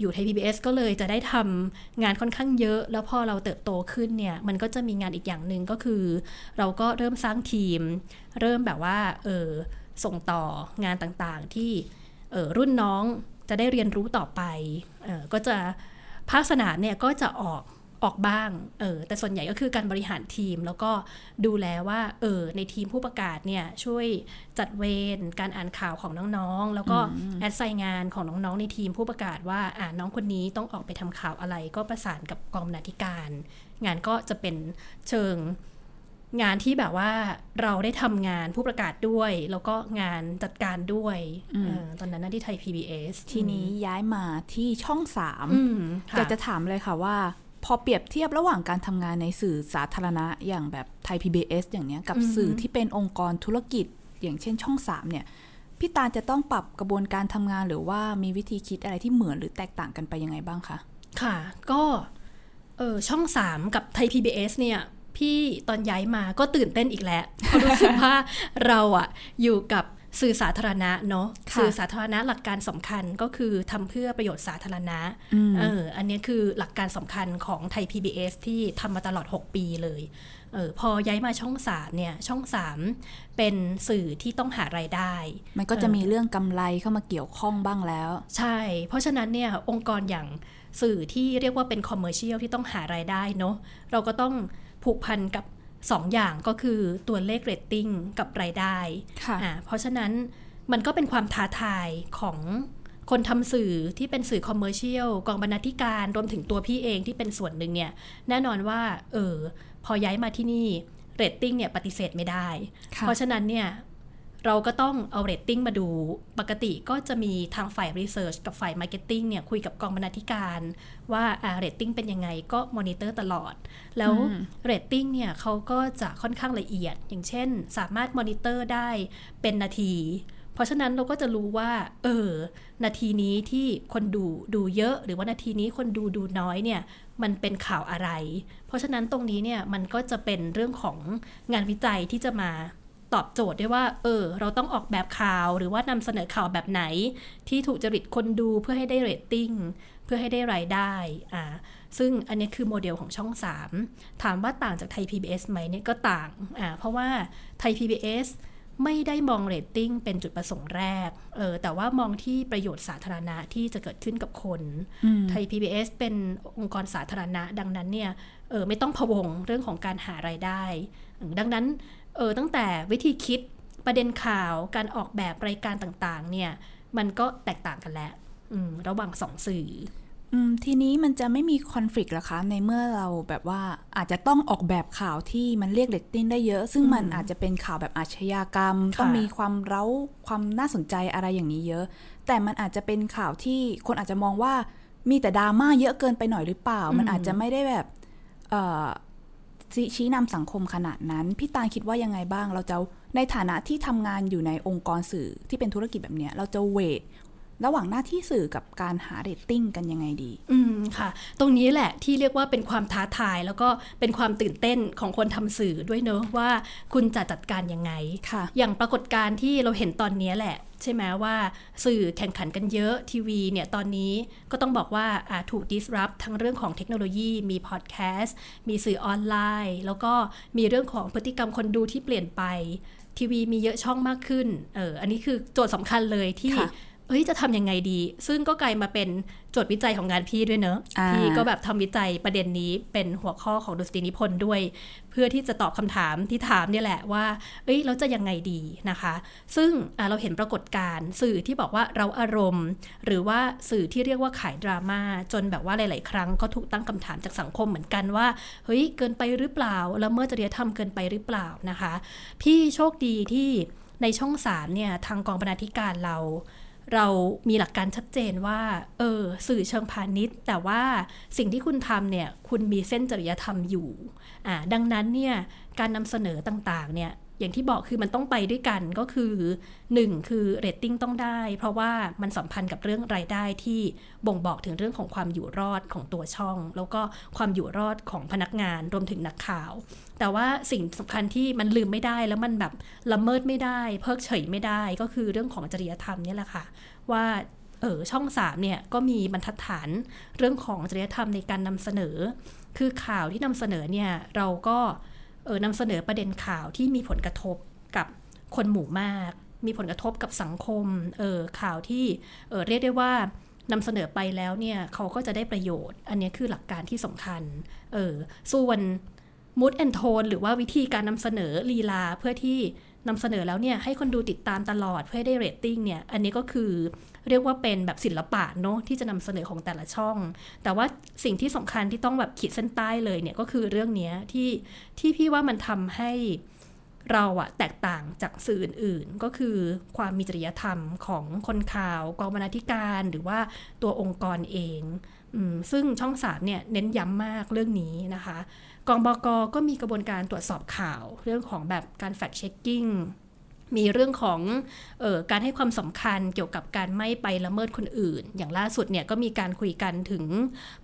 อยู่ไทย PBS ก็เลยจะได้ทำงานค่อนข้างเยอะ แล้วพอเราเติบโตขึ้นเนี่ย มันก็จะมีงานอีกอย่างหนึ่งก็คือ เราก็เริ่มสร้างทีม เริ่มแบบว่า เออ ส่งต่องานต่างๆ ที่เออรุ่นน้องจะได้เรียนรู้ต่อไปเออก็จะภาคสนามเนี่ยก็จะออกออกบ้างเออแต่ส่วนใหญ่ก็คือการบริหารทีม แล้วก็ดูแลว่าเออในทีมผู้ประกาศเนี่ยช่วยจัดเวรการอ่านข่าวของน้องๆ แล้วก็แอดไซน์งานของน้องๆในทีมผู้ประกาศว่าอ่าน้องคนนี้ต้องออกไปทำข่าวอะไร ก็ประสานกับกองบรรณาธิการ งานก็จะเป็นเชิง งานที่แบบว่าเราได้ทำงานผู้ประกาศด้วย แล้วก็งานจัดการด้วยเออตอนนั้นนะที่ไทย PBS ทีนี้ย้ายมาที่ช่องสามอืมอยากค่ะจะถามเลยค่ะว่า พอเปรียบเทียบระหว่างการทำงานในสื่อสาธารณะ อย่างแบบไทย PBS อย่างเนี้ยกับอือฮึสื่อที่เป็นองค์กรธุรกิจ อย่างเช่นช่องสามเนี่ยพี่ตาลจะต้องปรับกระบวนการทำงานหรือว่ามีวิธีคิดอะไรที่เหมือนหรือแตกต่างกันไปยังไงบ้างคะค่ะ ก็เออช่องสามกับไทย PBS เนี่ย พี่ตอนย้ายมาก็ตื่นเต้นอีกแล้วเพราะรู้สึกว่าเราอะอยู่กับสื่อสาธารณะเนาะค่ะสื่อสาธารณะหลักการสำคัญก็คือทำเพื่อประโยชน์สาธารณะเอออันเนี้ยคือหลักการสำคัญของไทย PBS ที่ทำมาตลอด 6 ปีเลยเออพอย้ายมาช่อง3เนี่ยช่อง3เป็นสื่อที่ต้องหารายได้ มันก็จะมีเรื่องกำไรเข้ามาเกี่ยวข้องบ้างแล้ว ใช่ เพราะฉะนั้นเนี่ยองค์กรอย่างสื่อที่เรียกว่าเป็น commercial ที่ต้องหารายได้เนาะเราก็ต้อง ผูกพันกับ2อย่างก็คือตัวเลขเรตติ้งกับรายได้ค่ะอ่าเพราะฉะนั้นมันก็เป็นความท้าทายของคนทำสื่อที่เป็นสื่อ commercial กองบรรณาธิการรวมถึงตัวพี่เองที่เป็นส่วนหนึ่งเนี่ยแน่นอนว่าเออพอย้ายมาที่นี่เรตติ้งเนี่ยปฏิเสธไม่ได้ค่ะเพราะฉะนั้นเนี่ย เราก็ต้องเอาเรตติ้งมาดู ปกติก็จะมีทางฝ่าย research กับฝ่าย marketing เนี่ยคุยกับกองบรรณาธิการว่าอ่าเรตติ้งเป็นยังไงก็มอนิเตอร์ตลอด แล้วเรตติ้งเนี่ยเขาก็จะค่อนข้างละเอียด อย่างเช่น สามารถมอนิเตอร์ได้เป็นนาที เพราะฉะนั้นเราก็จะรู้ว่า เออ นาทีนี้ที่คนดูดูเยอะ หรือว่านาทีนี้คนดูดูน้อยเนี่ยมันเป็นข่าวอะไร เพราะฉะนั้นตรงนี้เนี่ยมันก็จะเป็นเรื่องของงานวิจัยที่จะมา ตอบโจทย์ได้ว่า เออ เราต้องออกแบบข่าว หรือว่านำเสนอข่าวแบบไหน ที่ถูกจริตคนดูเพื่อให้ได้เรตติ้งเพื่อให้ได้รายได้อ่าซึ่งอันนี้คือโมเดลของช่อง 3 ถามว่าต่างจากไทย PBS ไหมเนี่ยก็ต่างอ่าเพราะว่าไทย PBS ไม่ได้มองเรตติ้งเป็นจุดประสงค์แรก เออ แต่ว่ามองที่ประโยชน์สาธารณะที่จะเกิดขึ้นกับคน ไทย PBS เป็นองค์กรสาธารณะ ดังนั้นเนี่ย เออ ไม่ต้องพะวงเรื่องของการหารายได้อืมดังนั้น เออตั้งแต่วิธีคิดประเด็นข่าวการออกแบบรายการต่างๆ เนี่ย มันก็แตกต่างกันแล้วอืมระหว่างสองสื่ออืมทีนี้มันจะไม่มีคอน FLICT หรอคะ ในเมื่อเราแบบว่าอาจจะต้องออกแบบข่าวที่มันเรียกเรตติ้งได้เยอะ ซึ่งมันอาจจะเป็นข่าวแบบอาชญากรรมค่ะต้องมีความเร้าความน่าสนใจอะไรอย่างนี้เยอะ แต่มันอาจจะเป็นข่าวที่คนอาจจะมองว่ามีแต่ดราม่าเยอะเกินไปหน่อยหรือเปล่า มันอาจจะไม่ได้แบบเอ่อ ชี้ชี้นำสังคมขนาดนั้น พี่ตาลคิดว่ายังไงบ้าง เราจะในฐานะที่ทำงานอยู่ในองค์กรสื่อที่เป็นธุรกิจแบบเนี้ยเราจะเวทระหว่างหน้าที่สื่อกับการหาเรตติ้งกันยังไงดี อืมค่ะ ตรงนี้แหละที่เรียกว่าเป็นความท้าทาย แล้วก็เป็นความตื่นเต้นของคนทำสื่อด้วยเนอะว่าคุณจะจัดการยังไงค่ะ อย่างปรากฏการณ์ที่เราเห็นตอนนี้แหละ ใช่ไหมว่าสื่อแข่งขันกันเยอะทีวีเนี่ยตอนนี้ก็ต้องบอกว่าอ่าถูก disrupt ทั้งเรื่องของเทคโนโลยี มีพอดแคสต์ มีสื่อออนไลน์ แล้วก็มีเรื่องของพฤติกรรมคนดูที่เปลี่ยนไปทีวีมีเยอะช่องมากขึ้น เออ อันนี้คือโจทย์สำคัญเลยที่ เอ้ยจะทำยังไงดี ซึ่งก็กลายมาเป็นโจทย์วิจัยของงานพี่ด้วยเนอะอ่าพี่ก็แบบทำวิจัยประเด็นนี้เป็นหัวข้อของดุษฎีนิพนธ์ด้วย เพื่อที่จะตอบคำถามที่ถามเนี่ยแหละว่า เอ้ยเราจะยังไงดีนะคะ ซึ่งอ่าเราเห็นปรากฏการณ์สื่อที่บอกว่าเราอารมณ์ หรือว่าสื่อที่เรียกว่าขายดราม่าจนแบบว่าหลาย ๆ ครั้งก็ถูกตั้งคำถามจากสังคมเหมือนกันว่าเฮ้ยเกินไปหรือเปล่าละเมิดจริยธรรมเกินไปหรือเปล่านะคะ พี่โชคดีที่ในช่องสามเนี่ยทางกองบรรณาธิการเรา เรามีหลักการชัดเจนว่าเออสื่อเชิงพาณิชย์ แต่ว่าสิ่งที่คุณทำเนี่ยคุณมีเส้นจริยธรรมอยู่อ่าดังนั้นเนี่ยการนำเสนอต่างๆเนี่ย อย่างที่บอกคือมันต้องไปด้วยกันก็คือ 1 คือเรตติ้งต้องได้ เพราะว่ามันสัมพันธ์กับเรื่องรายได้ที่บ่งบอกถึงเรื่องของความอยู่รอดของตัวช่อง แล้วก็ความอยู่รอดของพนักงานรวมถึงนักข่าว แต่ว่าสิ่งสำคัญที่มันลืมไม่ได้แล้วมันแบบละเมิดไม่ได้ เพิกเฉยไม่ได้ก็คือเรื่องของจริยธรรมนี่แหละค่ะ ว่าเออช่องสามเนี่ยก็มีบรรทัดฐานเรื่องของจริยธรรมในการนำเสนอ คือข่าวที่นำเสนอเนี่ยเราก็ ออนำเสนอประเด็นข่าวที่มีผลกระทบกับคนหมู่มาก มีผลกระทบกับสังคมเออข่าวที่เออเรียกได้ว่านำเสนอไปแล้วเนี่ยเขาก็จะได้ประโยชน์ อันนี้คือหลักการที่สำคัญเออส่วนมูดแอนโทนหรือว่าวิธีการนำเสนอลีลาเพื่อที่ นำเสนอแล้วเนี่ยให้คนดูติดตามตลอดเพื่อได้เรตติ้งเนี่ยอันนี้ก็คือเรียกว่าเป็นแบบศิลปะเนาะที่จะนำเสนอของแต่ละช่อง แต่ว่าสิ่งที่สำคัญที่ต้องแบบขีดเส้นใต้เลยเนี่ยก็คือเรื่องนี้ที่ที่พี่ว่ามันทำให้เราอะแตกต่างจากสื่ออื่นๆ ก็คือความมีจริยธรรมของคนข่าวกองบรรณาธิการ หรือว่าตัวองค์กรเอง ซึ่งช่องสามเนี่ยเน้นย้ำมากเรื่องนี้นะคะ กองบกก็มีกระบวนการตรวจสอบข่าว เรื่องของแบบการแฟกเช็คกิ้ง มีเรื่องของออการให้ความสำคัญเกี่ยวกับการไม่ไปละเมิดคนอื่น อย่างล่าสุดเนี่ยก็มีการคุยกันถึง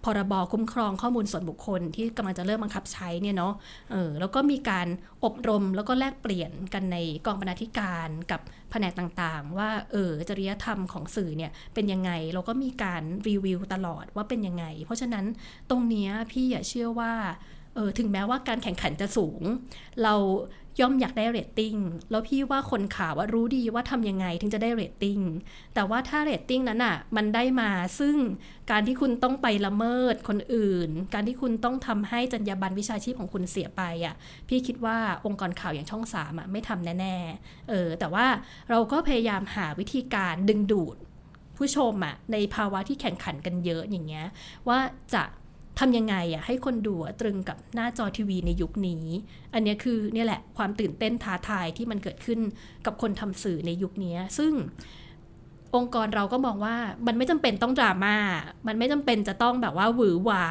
พรบคุ้มครองข้อมูลส่วนบุคคลที่กำลังจะเริ่มบังคับใช้เนี่ยเนาะออแล้วก็มีการอบรมแล้วก็แลกเปลี่ยนกันในกองบรรณาธิการกับแผนกต่างๆ ว่าเออจริยธรรมของสื่อเนี่ยเป็นยังไงเราก็มีการรีวิวตลอดว่าเป็นยังไง เพราะฉะนั้นตรงนี้พี่เชื่อว่าเออถึงแม้ว่าการแข่งขันจะสูง เรา ย่อมอยากได้เรตติ้งแล้วพี่ว่าคนข่าวว่ารู้ดีว่าทำยังไงถึงจะได้เรตติ้งแต่ว่าถ้าเรตติ้งนั้นอะมันได้มาซึ่งการที่คุณต้องไปละเมิดคนอื่น การที่คุณต้องทำให้จรรยาบรรณวิชาชีพของคุณเสียไปอะพี่คิดว่าองค์กรข่าวอย่างช่องสามอะไม่ทำแน่ๆเออแต่ว่าเราก็พยายามหาวิธีการดึงดูดผู้ชมอะในภาวะที่แข่งขันกันเยอะอย่างเงี้ยว่าจะ ทำยังไงอะให้คนดูตรึงกับหน้าจอทีวีในยุคนี้ อันนี้คือเนี่ยแหละความตื่นเต้นท้าทายที่มันเกิดขึ้นกับคนทำสื่อในยุคนี้ ซึ่งองค์กรเราก็มองว่ามันไม่จำเป็นต้องดราม่า มันไม่จำเป็นจะต้องแบบว่าหวือหวา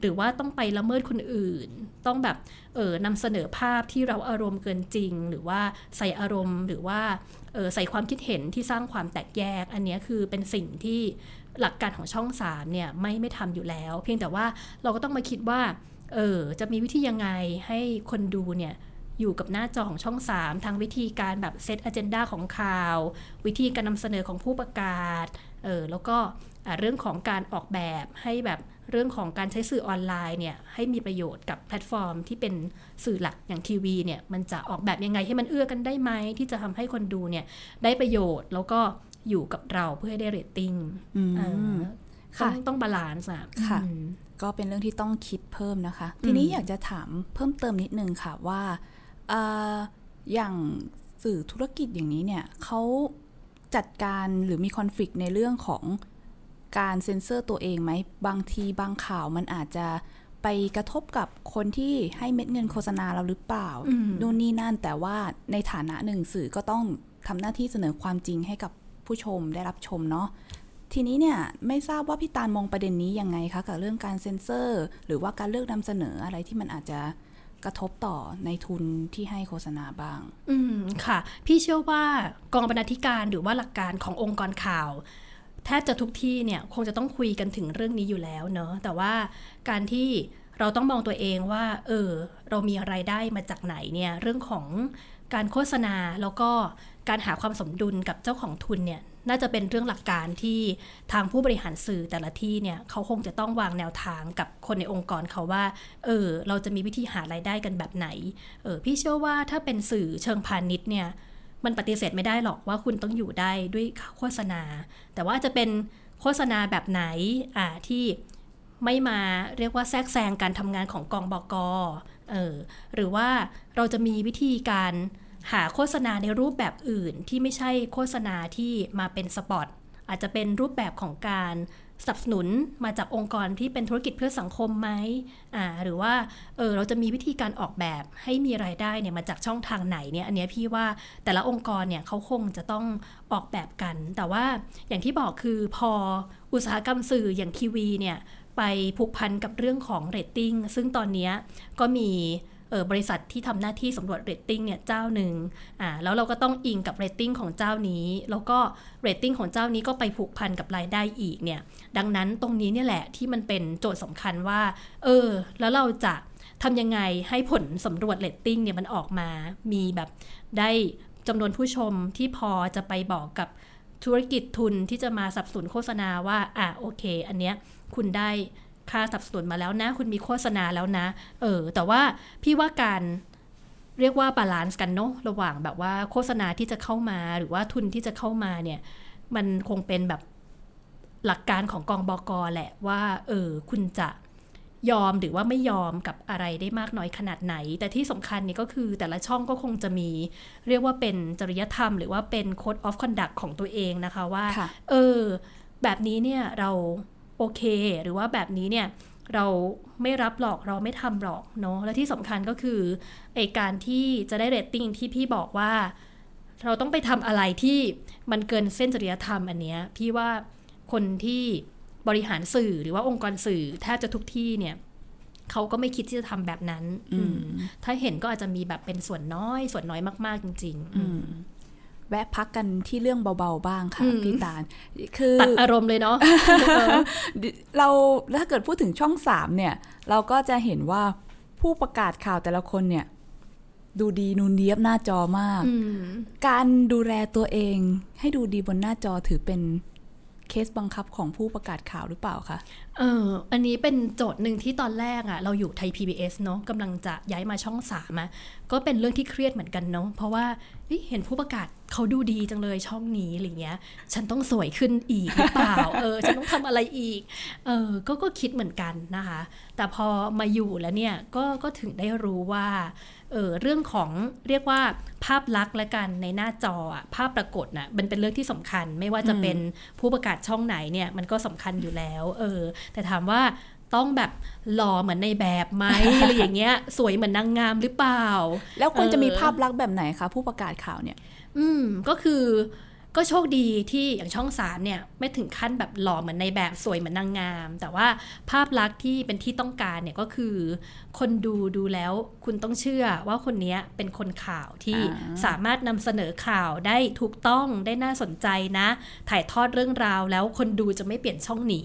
หรือว่าต้องไปละเมิดคนอื่น ต้องแบบเออนำเสนอภาพที่เราอารมณ์เกินจริง หรือว่าใส่อารมณ์หรือว่าเออใส่ความคิดเห็นที่สร้างความแตกแยก อันนี้คือเป็นสิ่งที่ หลักการของช่องสามเนี่ยไม่ไม่ทำอยู่แล้ว เพียงแต่ว่าเราก็ต้องมาคิดว่าเออจะมีวิธียังไงให้คนดูเนี่ยอยู่กับหน้าจอของช่อง 3 ทางวิธีการแบบเซตอ g e n d a ของข่าว วิธีการนำเสนอของผู้ประกาศเออแล้วก็เรื่องของการออกแบบให้แบบเรื่องของการใช้สื่อออนไลน์เนี่ยให้มีประโยชน์กับแพลตฟอร์ม ที่เป็นสื่อหลักอย่างทีวีเนี่ยมันจะออกแบบยังไงให้มันเอื้อกันได้ไหมที่จะทำให้คนดูเนี่ยได้ประโยชน์แล้วก็ อยู่กับเราเพื่อให้ได้เรตติ้งต้องต้อง balance อะค่ะก็เป็นเรื่องที่ต้องคิดเพิ่มนะคะ ทีนี้อยากจะถามเพิ่มเติมนิดนึงค่ะว่าอย่างสื่อธุรกิจอย่างนี้เนี่ยเขาจัดการหรือมี conflict ในเรื่องของการเซ็นเซอร์ตัวเองไหม บางทีบางข่าวมันอาจจะไปกระทบกับคนที่ให้เม็ดเงินโฆษณาเราหรือเปล่านู่นนี่นั่นแต่ว่าในฐานะหนึ่งสื่อก็ต้องทำหน้าที่เสนอความจริงให้กับ ผู้ชมได้รับชมเนาะทีนี้เนี่ยไม่ทราบว่าพี่ตาลมองประเด็นนี้ยังไงคะกับเรื่องการเซ็นเซอร์ หรือว่าการเลือกนำเสนออะไรที่มันอาจจะกระทบต่อในทุนที่ให้โฆษณาบ้าง อืมค่ะ พี่เชื่อว่ากองบรรณาธิการหรือว่าหลักการขององค์กรข่าวแทบจะทุกที่เนี่ยคงจะต้องคุยกันถึงเรื่องนี้อยู่แล้วเนอะแต่ว่าการที่เราต้องมองตัวเองว่า เออ เรามีไรายได้มาจากไหนเนี่ย เรื่องของการโฆษณาแล้วก็ การหาความสมดุลกับเจ้าของทุนเนี่ยน่าจะเป็นเรื่องหลักการที่ทางผู้บริหารสื่อแต่ละที่เนี่ยเขาคงจะต้องวางแนวทางกับคนในองค์กรเขาว่าเออเราจะมีวิธีหารายได้กันแบบไหนเออพี่เชื่อว่าถ้าเป็นสื่อเชิงพาณิชย์เนี่ยมันปฏิเสธไม่ได้หรอกว่าคุณต้องอยู่ได้ด้วยโฆษณา แต่ว่าจะเป็นโฆษณาแบบไหนอ่าที่ไม่มาเรียกว่าแทรกแซงการทำงานของกองบกเออหรือว่าเราจะมีวิธีการ หาโฆษณาในรูปแบบอื่นที่ไม่ใช่โฆษณาที่มาเป็นสปอตอาจจะเป็นรูปแบบของการสนับสนุนมาจากองค์กรที่เป็นธุรกิจเพื่อสังคมไหมอ่าหรือว่าเออเราจะมีวิธีการออกแบบให้มีรายได้เนี่ยมาจากช่องทางไหนเนี่ยอันนี้พี่ว่าแต่ละองค์กรเนี่ยเขาคงจะต้องออกแบบกัน แต่ว่าอย่างที่บอกคือพออุตสาหกรรมสื่ออย่างทีวีเนี่ยไปผูกพันกับเรื่องของเรตติ้งซึ่งตอนนี้ก็มี บริษัทที่ทำหน้าที่สำรวจเรตติ้งเนี่ยเจ้าหนึ่งอ่าแล้วเราก็ต้องอิงกับเรตติ้งของเจ้านี้ แล้วก็เรตติ้งของเจ้านี้ก็ไปผูกพันกับรายได้อีกเนี่ยดังนั้นตรงนี้เนี่ยแหละที่มันเป็นโจทย์สำคัญว่า เออ แล้วเราจะทำยังไงให้ผลสำรวจเรตติ้งเนี่ยมันออกมา มีแบบได้จำนวนผู้ชมที่พอจะไปบอกกับธุรกิจทุนที่จะมาสนับสนุนโฆษณาว่า อะโอเค อันเนี้ยคุณได้ ค่าสนับสนุนมาแล้วนะ คุณมีโฆษณาแล้วนะ เออ แต่ว่าพี่ว่าการเรียกว่า balance กันเนาะระหว่างแบบว่าโฆษณาที่จะเข้ามาหรือว่าทุนที่จะเข้ามาเนี่ย มันคงเป็นแบบหลักการของกองบอกอแหละว่า เออ คุณจะยอมหรือว่าไม่ยอมกับอะไรได้มากน้อยขนาดไหน แต่ที่สำคัญนี่ก็คือแต่ละช่องก็คงจะมี เรียกว่าเป็นจริยธรรม หรือว่าเป็น code of conduct ของตัวเองนะคะว่า เออ แบบนี้เนี่ยเรา โอเค หรือว่าแบบนี้เนี่ยเราไม่รับหรอกเราไม่ทำหรอกเนาะและที่สำคัญก็คือไอการที่จะได้เรตติ้งที่พี่บอกว่า เราต้องไปทำอะไรที่มันเกินเส้นจริยธรรมอันเนี้ยพี่ว่าคนที่บริหารสื่อหรือว่าองค์กรสื่อแทบจะทุกที่เนี่ยเขาก็ไม่คิดที่จะทำแบบนั้นถ้าเห็นก็อาจจะมีแบบเป็นส่วนน้อย ส่วนน้อยมาก ๆ จริง ๆ แวะพักกันที่เรื่องเบาๆบ้างค่ะอืมพี่ตาลคือตัดอารมณ์เลยเนาะเราถ้าเกิดพูดถึงช่องสามเนี่ย เราก็จะเห็นว่าผู้ประกาศข่าวแต่ละคนเนี่ย ดูดีนูนเดียบหน้าจอมากอืมการดูแลตัวเองให้ดูดีบนหน้าจอถือเป็น เคสบังคับของผู้ประกาศข่าวหรือเปล่าคะเอออันนี้เป็นโจทย์หนึ่งที่ตอนแรกอะ่ะเราอยู่ไทย PBS เนาะกำลังจะย้ายมาช่องสามอะก็เป็นเรื่องที่เครียดเหมือนกันเนาะเพราะว่าเฮ้ยเห็นผู้ประกาศเขาดูดีจังเลยช่องนี้อะไรเงี้ย ฉันต้องสวยขึ้นอีกหรือเปล่าเออฉันต้องทำอะไรอีกเออก็ก็คิดเหมือนกันนะคะ แต่พอมาอยู่แล้วเนี่ยก็ก็ถึงได้รู้ว่า เออเรื่องของเรียกว่าภาพลักษณ์และกันในหน้าจออะภาพปรากฏนะมันเป็นเรื่องที่สำคัญ ไม่ว่าจะเป็นผู้ประกาศช่องไหนเนี่ยมันก็สำคัญอยู่แล้วเออแต่ถามว่าต้องแบบหล่อเหมือนในแบบไหมอะไรอย่างเงี้ย สวยเหมือนนางงามหรือเปล่า แล้วควรจะมีเออภาพลักษณ์แบบไหนคะผู้ประกาศข่าวเนี่ย อืมก็คือ ก็โชคดีที่อย่างช่องสามเนี่ยไม่ถึงขั้นแบบหล่อเหมือนในแบบสวยเหมือนนางงาม แต่ว่าภาพลักษณ์ที่เป็นที่ต้องการเนี่ยก็คือ คนดูดูแล้วคุณต้องเชื่อว่าคนเนี้ยเป็นคนข่าวที่อ่าสามารถนำเสนอข่าวได้ถูกต้องได้น่าสนใจนะ ถ่ายทอดเรื่องราวแล้วคนดูจะไม่เปลี่ยนช่องหนี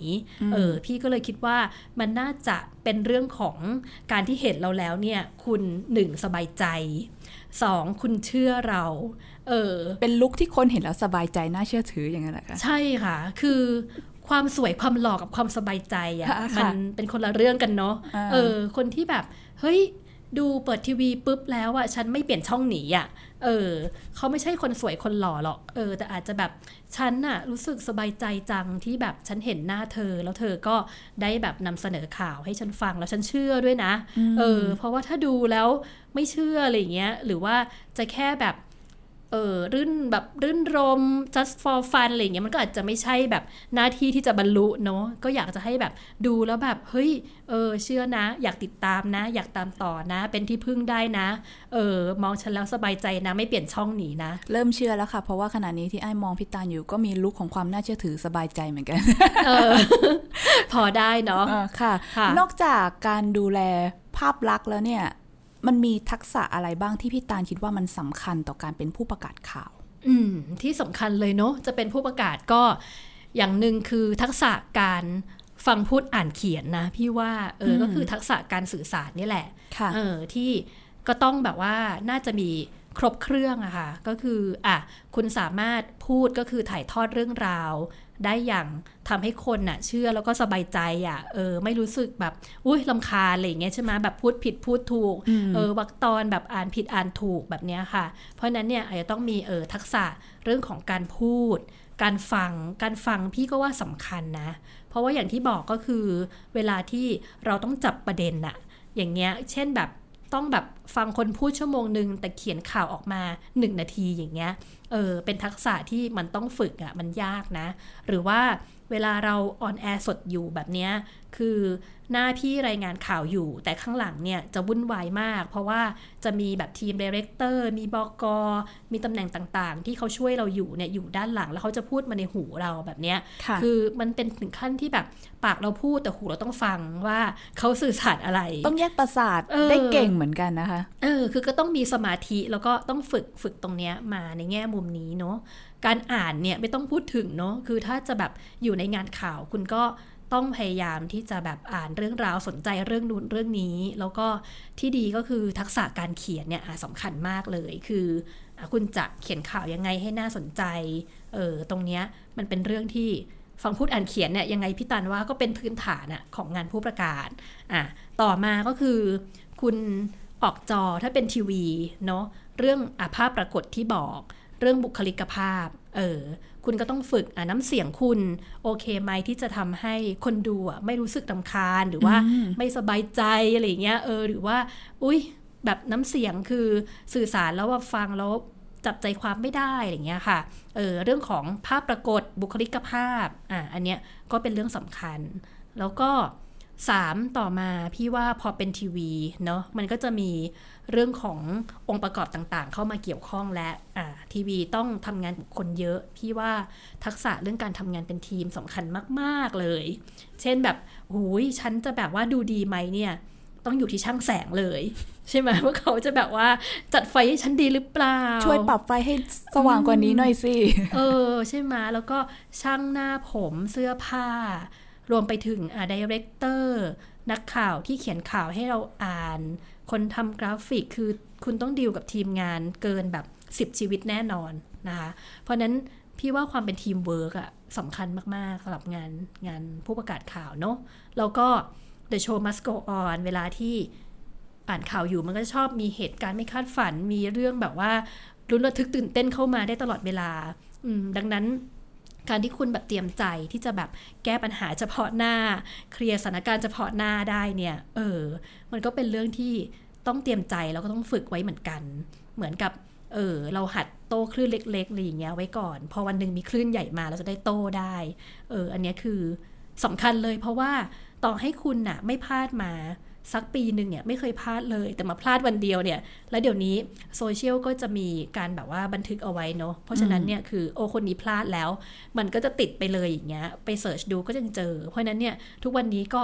เออพี่ก็เลยคิดว่ามันน่าจะเป็นเรื่องของการที่เห็นเราแล้วเนี่ยคุณหนึ่งสบายใจสองคุณเชื่อเรา เออ เป็นลุคที่คนเห็นแล้วสบายใจน่าเชื่อถืออย่างนั้นแหละคะใช่ค่ะ คือความสวยความหล่อกับความสบายใจอะค่ะมันเป็นคนละเรื่องกันเนาะอ่าเออ คนที่แบบ เฮ้ย ดูเปิดทีวีปุ๊บแล้วอะฉันไม่เปลี่ยนช่องหนีอะเออเขาไม่ใช่คนสวยคนหล่อหรอกเออ แต่อาจจะแบบฉันน่ะรู้สึกสบายใจจังที่แบบฉันเห็นหน้าเธอ แล้วเธอก็ได้แบบนำเสนอข่าวให้ฉันฟังแล้วฉันเชื่อด้วยนะ เออ เพราะว่าถ้าดูแล้วไม่เชื่ออะไรอย่างเงี้ย หรือว่าจะแค่แบบ เออรื่นแบบรื่นรม just for fun อะไรอย่างเงี้ยมันก็อาจจะไม่ใช่แบบหน้าที่ที่จะบรรลุเนาะก็อยากจะให้แบบดูแล้วแบบเฮ้ยเออเชื่อนะ อยากติดตามนะ อยากตามต่อนะ เป็นที่พึ่งได้นะเออมองฉันแล้วสบายใจนะไม่เปลี่ยนช่องหนีนะ เริ่มเชื่อแล้วค่ะ เพราะว่าขณะนี้ที่ไอ้มองพี่ตาลอยู่ก็มีลุคของความน่าเชื่อถือสบายใจเหมือนกันเออพอได้เนาะเออค่ะค่ะ นอกจากการดูแลภาพลักษณ์แล้วเนี่ย มันมีทักษะอะไรบ้างที่พี่ตาลคิดว่ามันสำคัญต่อการเป็นผู้ประกาศข่าว อืม ที่สำคัญเลยเนาะจะเป็นผู้ประกาศก็อย่างหนึ่งคือทักษะการฟังพูดอ่านเขียนนะ พี่ว่าเอออมก็คือทักษะการสื่อสารนี่แหละค่ะเออที่ก็ต้องแบบว่าน่าจะมีครบเครื่องอะค่ะก็คืออะคุณสามารถพูดก็คือถ่ายทอดเรื่องราว ได้อย่างทำให้คนน่ะ เชื่อแล้วก็สบายใจอะเออไม่รู้สึกแบบอุ้ยลำคาญอะไรอย่างเงี้ยใช่ไหมแบบพูดผิดพูดถูกอืมเออวรรคตอนแบบอ่านผิดอ่านถูกแบบเนี้ยค่ะ เพราะฉะนั้นเนี่ยอาจจะต้องมีเออทักษะเรื่องของการพูด การฟังการฟังพี่ก็ว่าสำคัญนะ เพราะว่าอย่างที่บอกก็คือเวลาที่เราต้องจับประเด็นน่ะอย่างเงี้ย เช่นแบบ ต้องแบบฟังคนพูดชั่วโมงหนึ่งแต่เขียนข่าวออกมา 1 นาทีอย่างเงี้ยเออเป็นทักษะที่มันต้องฝึกอะ่ะมันยากนะ หรือว่าเวลาเรา on air สดอยู่แบบเนี้ย คือหน้าพี่รายงานข่าวอยู่ แต่ข้างหลังเนี่ยจะวุ่นวายมาก เพราะว่าจะมีแบบทีม director มีบกมีตำแหน่งต่างๆ ที่เขาช่วยเราอยู่เนี่ยอยู่ด้านหลัง แล้วเขาจะพูดมาในหูเราแบบเนี้ยค่ะคือมันเป็นถึงขั้นที่แบบปากเราพูดแต่หูเราต้องฟังว่าเขาสื่อสารอะไร ต้องแยกประสาทเออได้เก่งเหมือนกันนะคะเออคือก็ต้องมีสมาธิแล้วก็ต้องฝึกฝึกตรงเนี้ยมาในแง่มุมนี้เนาะการอ่านเนี่ยไม่ต้องพูดถึงเนาะคือถ้าจะแบบอยู่ในงานข่าวคุณก็ ต้องพยายามที่จะแบบอ่านเรื่องราวสนใจเรื่องนู้นเรื่องนี้ แล้วก็ที่ดีก็คือทักษะการเขียนเนี่ยสำคัญมากเลย คืออคุณจะเขียนข่าวยังไงให้น่าสนใจเออตรงเนี้ยมันเป็นเรื่องที่ฟังพูดอ่านเขียนเนี่ยยังไงพี่ตันว่าก็เป็นพื้นฐานอะของงานผู้ประกาศอะต่อมาก็คือ คุณออกจอถ้าเป็นทีวีเนาะเรื่องอภาพปรากฏที่บอก เรื่องบุคลิกภาพเออ คุณก็ต้องฝึกอะน้ำเสียงคุณ โอเคไหมที่จะทำให้คนดูอะไม่รู้สึกตำคาญหรือว่าอืมไม่สบายใจอะไรอย่างเงี้ยเออหรือว่า อุ้ยแบบน้ำเสียงคือสื่อสารแล้วว่าฟังแล้วจับใจความไม่ได้อะไรอย่างเงี้ยค่ะ เออเรื่องของภาพปรากฏบุคลิกภาพ อะอันเนี้ยก็เป็นเรื่องสำคัญ แล้วก็ สามต่อมาพี่ว่าพอเป็นทีวีเนาะมันก็จะมีเรื่องขององค์ประกอบต่างๆ เข้ามาเกี่ยวข้องและอ่าทีวีต้องทำงานกับคนเยอะ พี่ว่าทักษะเรื่องการทำงานเป็นทีมสำคัญมากๆเลย เช่นแบบหูยฉันจะแบบว่าดูดีไหมเนี่ยต้องอยู่ที่ช่างแสงเลย ใช่ไหมว่าเขาจะแบบว่าจัดไฟให้ฉันดีหรือเปล่า ช่วยปรับไฟให้สว่างกว่านี้หน่อยสิ เออ ใช่ไหมแล้วก็ช่างหน้าผมเสื้อผ้า รวมไปถึงอ่า director นักข่าวที่เขียนข่าวให้เราอ่าน คนทำกราฟิกคือคุณต้องดีลกับทีมงานเกินแบบ 10 ชีวิตแน่นอนนะคะเพราะนั้นพี่ว่าความเป็นทีมเวิร์กอะสำคัญมาก ๆสำหรับงานงานผู้ประกาศข่าวเนาะแล้วก็ The Show Must Go On เวลาที่อ่านข่าวอยู่มันก็ชอบมีเหตุการณ์ไม่คาดฝันมีเรื่องแบบว่าลุ้นระทึกตื่นเต้นเข้ามาได้ตลอดเวลาดังนั้น การที่คุณแบบเตรียมใจที่จะแบบแก้ปัญหาเฉพาะหน้า เคลียร์สถานการณ์เฉพาะหน้าได้เนี่ยเออมันก็เป็นเรื่องที่ต้องเตรียมใจแล้วก็ต้องฝึกไว้เหมือนกัน เหมือนกับเออเราหัดโต้คลื่นเล็กๆอะไรอย่างเงี้ยไว้ก่อน พอวันหนึ่งมีคลื่นใหญ่มาเราจะได้โต้ได้เอออันนี้คือสำคัญเลยเพราะว่าต่อให้คุณน่ะไม่พลาดมา สักปีหนึ่งเนี่ยไม่เคยพลาดเลย แต่มาพลาดวันเดียวเนี่ย แล้วเดี๋ยวนี้โซเชียลก็จะมีการแบบว่าบันทึกเอาไว้เนาะเพราะฉะนั้นเนี่ยคือโอคนนี้พลาดแล้ว มันก็จะติดไปเลยอย่างเงี้ยไปเสิร์ชดูก็จะเจอ เพราะฉะนั้นเนี่ยทุกวันนี้ก็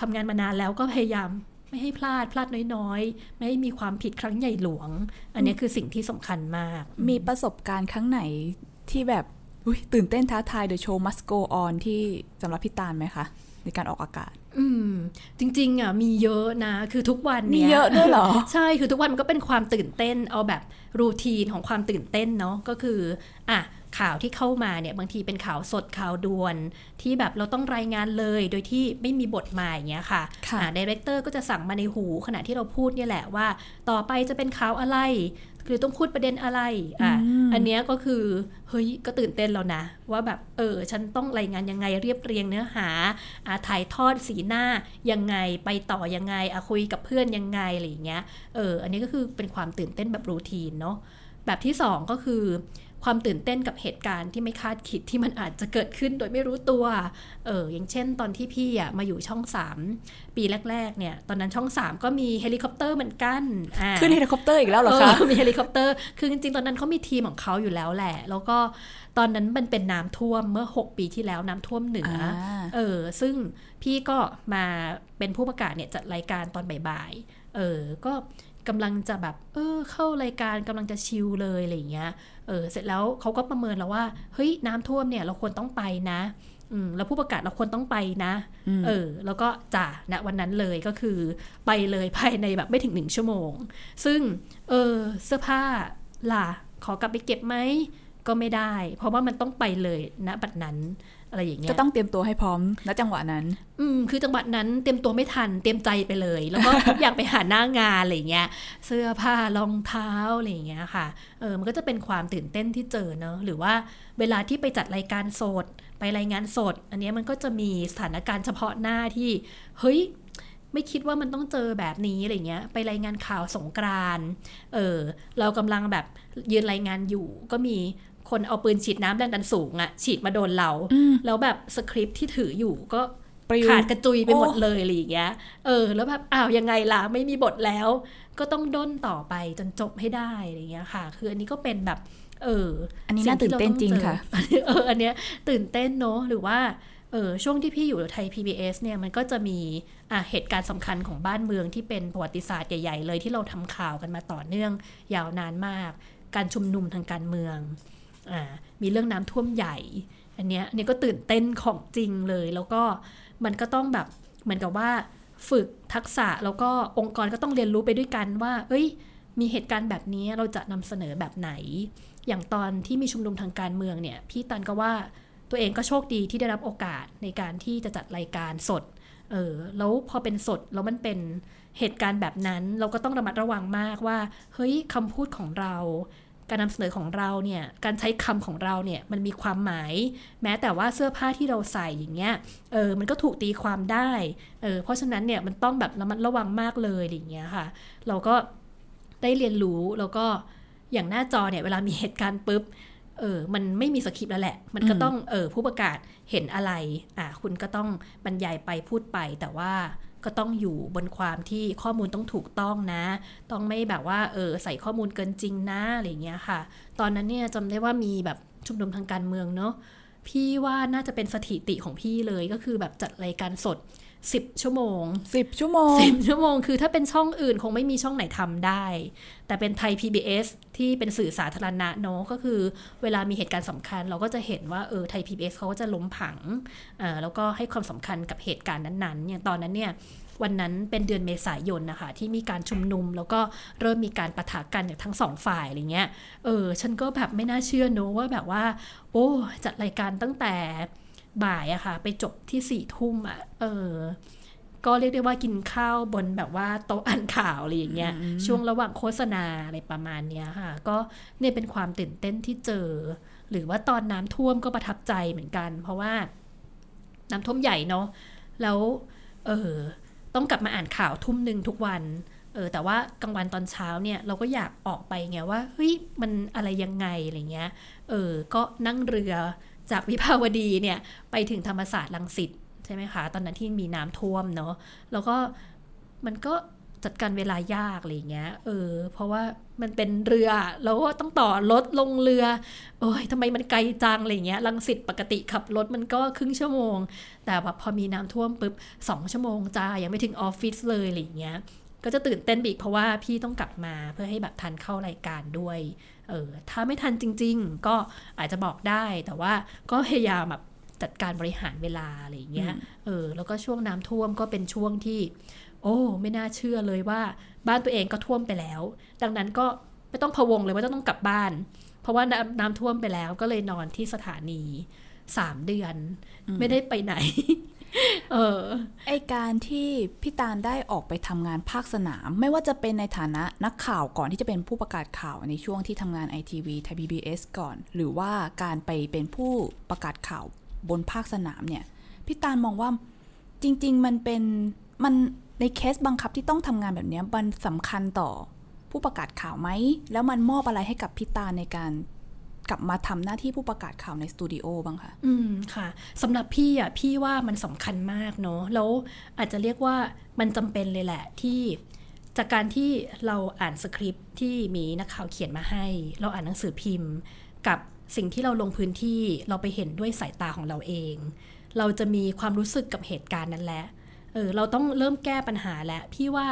ทำงานมานานแล้วก็พยายามไม่ให้พลาดพลาดน้อยๆ ไม่ให้มีความผิดครั้งใหญ่หลวง อันนี้คือสิ่งที่สำคัญมาก มีประสบการณ์ครั้งไหนที่แบบตื่นเต้นท้าทาย The Show Must Go On ที่สำหรับพี่ตาลไหมคะในการออกอากาศ อืม จริงๆอะมีเยอะนะ คือทุกวันมีเนี้ยเยอะด้วยเหรอ ใช่คือทุกวันมันก็เป็นความตื่นเต้น เอาแบบรูทีนของความตื่นเต้นเนาะก็คืออะข่าวที่เข้ามาเนี่ยบางทีเป็นข่าวสดข่าวด่วน ที่แบบเราต้องรายงานเลยโดยที่ไม่มีบทมาอย่างเงี้ยค่ะค่ะอ่าดีเรคเตอร์ก็จะสั่งมาในหูขณะที่เราพูดเนี่ยแหละว่า ต่อไปจะเป็นข่าวอะไร คือต้องพูดประเด็นอะไรอะอืมอันเนี้ยก็คือเฮ้ยก็ตื่นเต้นแล้วนะ ว่าแบบเออฉันต้องรายงานยังไงเรียบเรียงเนื้อหาอ่าถ่ายทอดสีหน้ายังไงไปต่อยังไงอะคุยกับเพื่อนยังไงอะไรอย่างเงี้ยเอออันนี้ก็คือเป็นความตื่นเต้นแบบ routine เนาะแบบที่สองก็คือ ความตื่นเต้นกับเหตุการณ์ที่ไม่คาดคิดที่มันอาจจะเกิดขึ้นโดยไม่รู้ตัว เอออย่างเช่น ตอนที่พี่อะมาอยู่ช่อง 3 ปีแรก ๆ เนี่ย ตอนนั้นช่อง 3 ก็มีเฮลิคอปเตอร์เหมือนกันอ่าขึ้นเฮลิคอปเตอร์อีกแล้วเหรอคะเออมีเฮลิคอปเตอร์คือจริงๆตอนนั้นเขามีทีมของเขาอยู่แล้วแหละ แล้วก็ตอนนั้นมันเป็นน้ำท่วมเมื่อ 6 ปีที่แล้วน้ำท่วมเหนือออ่าเออ ซึ่งพี่ก็มาเป็นผู้ประกาศเนี่ยจัดรายการตอนบ่ายๆเออ ก็ กำลังจะแบบ เออ เข้ารายการกำลังจะ chill เลยอะไรอย่างเงี้ย เออ เสร็จแล้วเขาก็ประเมินแล้วว่า เฮ้ย น้ำท่วมเนี่ย เราควรต้องไปนะอืมแล้วผู้ประกาศเราควรต้องไปนะ เออ แล้วก็จ่าณวันนั้นเลยก็คือไปเลยภายในแบบไม่ถึงหนึ่งชั่วโมง ซึ่ง เออ เสื้อผ้าล่ะ ขอกลับไปเก็บไหมก็ไม่ได้ เพราะว่ามันต้องไปเลยณบัดนั้น อะไรอย่างเงี้ยก็ต้องเตรียมตัวให้พร้อมณจังหวะนั้น อืมคือจังหวะนั้นเตรียมตัวไม่ทันเตรียมใจไปเลย แล้วก็ทุกอย่างไปหาหน้างานอะไรอย่างเงี้ยเสื้อผ้ารองเท้าอะไรอย่างเงี้ยค่ะเออมันก็จะเป็นความตื่นเต้นที่เจอเนอะหรือว่าเวลาที่ไปจัดรายการสด ไปรายงานสด อันเนี้ยมันก็จะมีสถานการณ์เฉพาะหน้าที่เฮ้ยไม่คิดว่ามันต้องเจอแบบนี้อะไรเงี้ย ไปรายงานข่าวสงกรานต์เออ เรากำลังแบบยืนรายงานอยู่ ก็มี คนเอาปืนฉีดน้ำแรงดันสูงอะฉีดมาโดนเรา แล้วแบบสคริปต์ที่ถืออยู่ก็ปลิวขาดกระจุยไปหมดโอ้เลยอะไรอย่างเงี้ย เออ แล้วแบบอ้าวยังไงล่ะไม่มีบทแล้ว ก็ต้องด้นต่อไปจนจบให้ได้อะไรอย่างเงี้ยค่ะ คืออันนี้ก็เป็นแบบ เออ อันนี้สิ่น่าตื่นเต้นจริงที่าค่ะต้องเจอเอออันเนี้ยตื่นเต้นเนอะหรือว่าเออช่วงที่พี่อยู่ไทย PBS เนี่ยมันก็จะมีอะเหตุการณ์สำคัญของบ้านเมืองที่เป็นประวัติศาสตร์ใหญ่ ๆ เลยที่เราทำข่าวกันมาต่อเนื่องยาวนานมาก การชุมนุมทางการเมืองอ่า มีเรื่องน้ำท่วมใหญ่ อันเนี้ยอันนี้ก็ตื่นเต้นของจริงเลย แล้วก็มันก็ต้องแบบเหมือนกับว่าฝึกทักษะแล้วก็องค์กรก็ต้องเรียนรู้ไปด้วยกันว่า เอ้ย มีเหตุการณ์แบบนี้เราจะนำเสนอแบบไหน อย่างตอนที่มีชุมนุมทางการเมืองเนี่ย พี่ตันก็ว่าตัวเองก็โชคดีที่ได้รับโอกาสในการที่จะจัดรายการสด เออ แล้วพอเป็นสดแล้วมันเป็นเหตุการณ์แบบนั้น เราก็ต้องระมัดระวังมากว่า เฮ้ยคำพูดของเรา การนำเสนอของเราเนี่ยการใช้คำของเราเนี่ยมันมีความหมาย แม้แต่ว่าเสื้อผ้าที่เราใส่อย่างเงี้ยเออมันก็ถูกตีความได้เออเพราะฉะนั้นเนี่ยมันต้องแบบระมัดระวังมากเลยอย่างเงี้ยค่ะ เราก็ได้เรียนรู้แล้วก็อย่างหน้าจอเนี่ยเวลามีเหตุการณ์ปุ๊บเออ มันไม่มีสคริปต์แล้วแหละ มันก็ต้อง เออ ผู้ประกาศเห็นอะไร อ่า คุณก็ต้องบรรยายไปพูดไป แต่ว่า ก็ต้องอยู่บนความที่ข้อมูลต้องถูกต้องนะ ต้องไม่แบบว่าเออใส่ข้อมูลเกินจริงนะอะไรเงี้ยค่ะ ตอนนั้นเนี่ยจำได้ว่ามีแบบชุมนุมทางการเมืองเนาะพี่ว่าน่าจะเป็นสถิติของพี่เลยก็คือแบบจัดรายการสด สิบชั่วโมงสิบชั่วโมงสิบชั่วโมง คือถ้าเป็นช่องอื่นคงไม่มีช่องไหนทำได้ แต่เป็นไทย PBS ที่เป็นสื่อสาธารณะเนาะก็คือเวลามีเหตุการณ์สำคัญ เราก็จะเห็นว่าเออไทย PBS เขาก็จะล้มผังอ่าแล้วก็ให้ความสำคัญกับเหตุการณ์นั้นๆอย่างตอนนั้นเนี่ยวันนั้นเป็นเดือนเมษายนนะคะ ที่มีการชุมนุม แล้วก็เริ่มมีการปะทะกันจากทั้งสองฝ่ายอะไรเงี้ยเออฉันก็แบบไม่น่าเชื่อเนอะว่าแบบว่า โอ้จัดรายการตั้งแต่ บ่ายอะค่ะ ไปจบที่สี่ทุ่มอะเออ ก็เรียกได้ว่ากินข้าวบนแบบว่าโต๊ะอ่านข่าวอะไรอย่างเงี้ย ช่วงระหว่างโฆษณาอะไรประมาณเนี้ยค่ะ ก็เนี่ยเป็นความตื่นเต้นที่เจอ หรือว่าตอนน้ำท่วมก็ประทับใจเหมือนกัน เพราะว่าน้ำท่วมใหญ่เนาะ แล้ว เออ ต้องกลับมาอ่านข่าวทุ่มหนึ่งทุกวันเออแต่ว่ากลางวันตอนเช้าเนี่ยเราก็อยากออกไปไงว่าเฮ้ยมันอะไรยังไงอะไรเงี้ยเออก็นั่งเรือ จากวิภาวดีเนี่ยไปถึงธรรมศาสตร์ลังสิตใช่ไหมคะ ตอนนั้นที่มีน้ำท่วมเนาะแล้วก็มันก็จัดการเวลายากอะไรเงี้ย เออ เพราะว่ามันเป็นเรือ แล้วก็ต้องต่อรถลงเรือ โอ้ยทำไมมันไกลจังอะไรเงี้ยลังสิตปกติขับรถมันก็ครึ่งชั่วโมง แต่แบบพอมีน้ำท่วมปุ๊บสองชั่วโมงจ้า ยังไม่ถึงออฟฟิศเลยอะไรเงี้ย ก็จะตื่นเต้นไปอีกเพราะว่าพี่ต้องกลับมาเพื่อให้แบบทันเข้ารายการด้วย เออถ้าไม่ทันจริง ๆ ก็อาจจะบอกได้ แต่ว่าก็พยายามแบบจัดการบริหารเวลาอะไรเงี้ย เออ แล้วก็ช่วงน้ำท่วมก็เป็นช่วงที่ โอ้ ไม่น่าเชื่อเลยว่า บ้านตัวเองก็ท่วมไปแล้ว ดังนั้นก็ไม่ต้องพะวงเลยว่าต้องกลับบ้าน เพราะว่าน้ำน้ำท่วมไปแล้วก็เลยนอนที่สถานีสามเดือน ไม่ได้ไปไหน เออไอการที่พี่ตาลได้ออกไปทำงานภาคสนาม ไม่ว่าจะเป็นในฐานะนักข่าวก่อนที่จะเป็นผู้ประกาศข่าวในช่วงที่ทำงานไอทีวีไทยพีบีก่อน หรือว่าการไปเป็นผู้ประกาศข่าวบนภาคสนามเนี่ยพี่ตาลมองว่าจริง ๆ มันเป็นมันในเคสบังคับที่ต้องทำงานแบบนี้มันสำคัญต่อผู้ประกาศข่าวไหม แล้วมันมอบอะไรให้กับพี่ตาลในการ กลับมาทำหน้าที่ผู้ประกาศข่าวในสตูดิโอบ้างคะอืมค่ะสำหรับพี่อะพี่ว่ามันสำคัญมากเนาะแล้วอาจจะเรียกว่ามันจำเป็นเลยแหละที่จากการที่เราอ่านสคริปต์ที่มีนักข่าวเขียนมาให้ เราอ่านหนังสือพิมพ์ กับสิ่งที่เราลงพื้นที่เราไปเห็นด้วยสายตาของเราเอง เราจะมีความรู้สึกกับเหตุการณ์นั้นแหละเออเราต้องเริ่มแก้ปัญหาแล้วพี่ว่า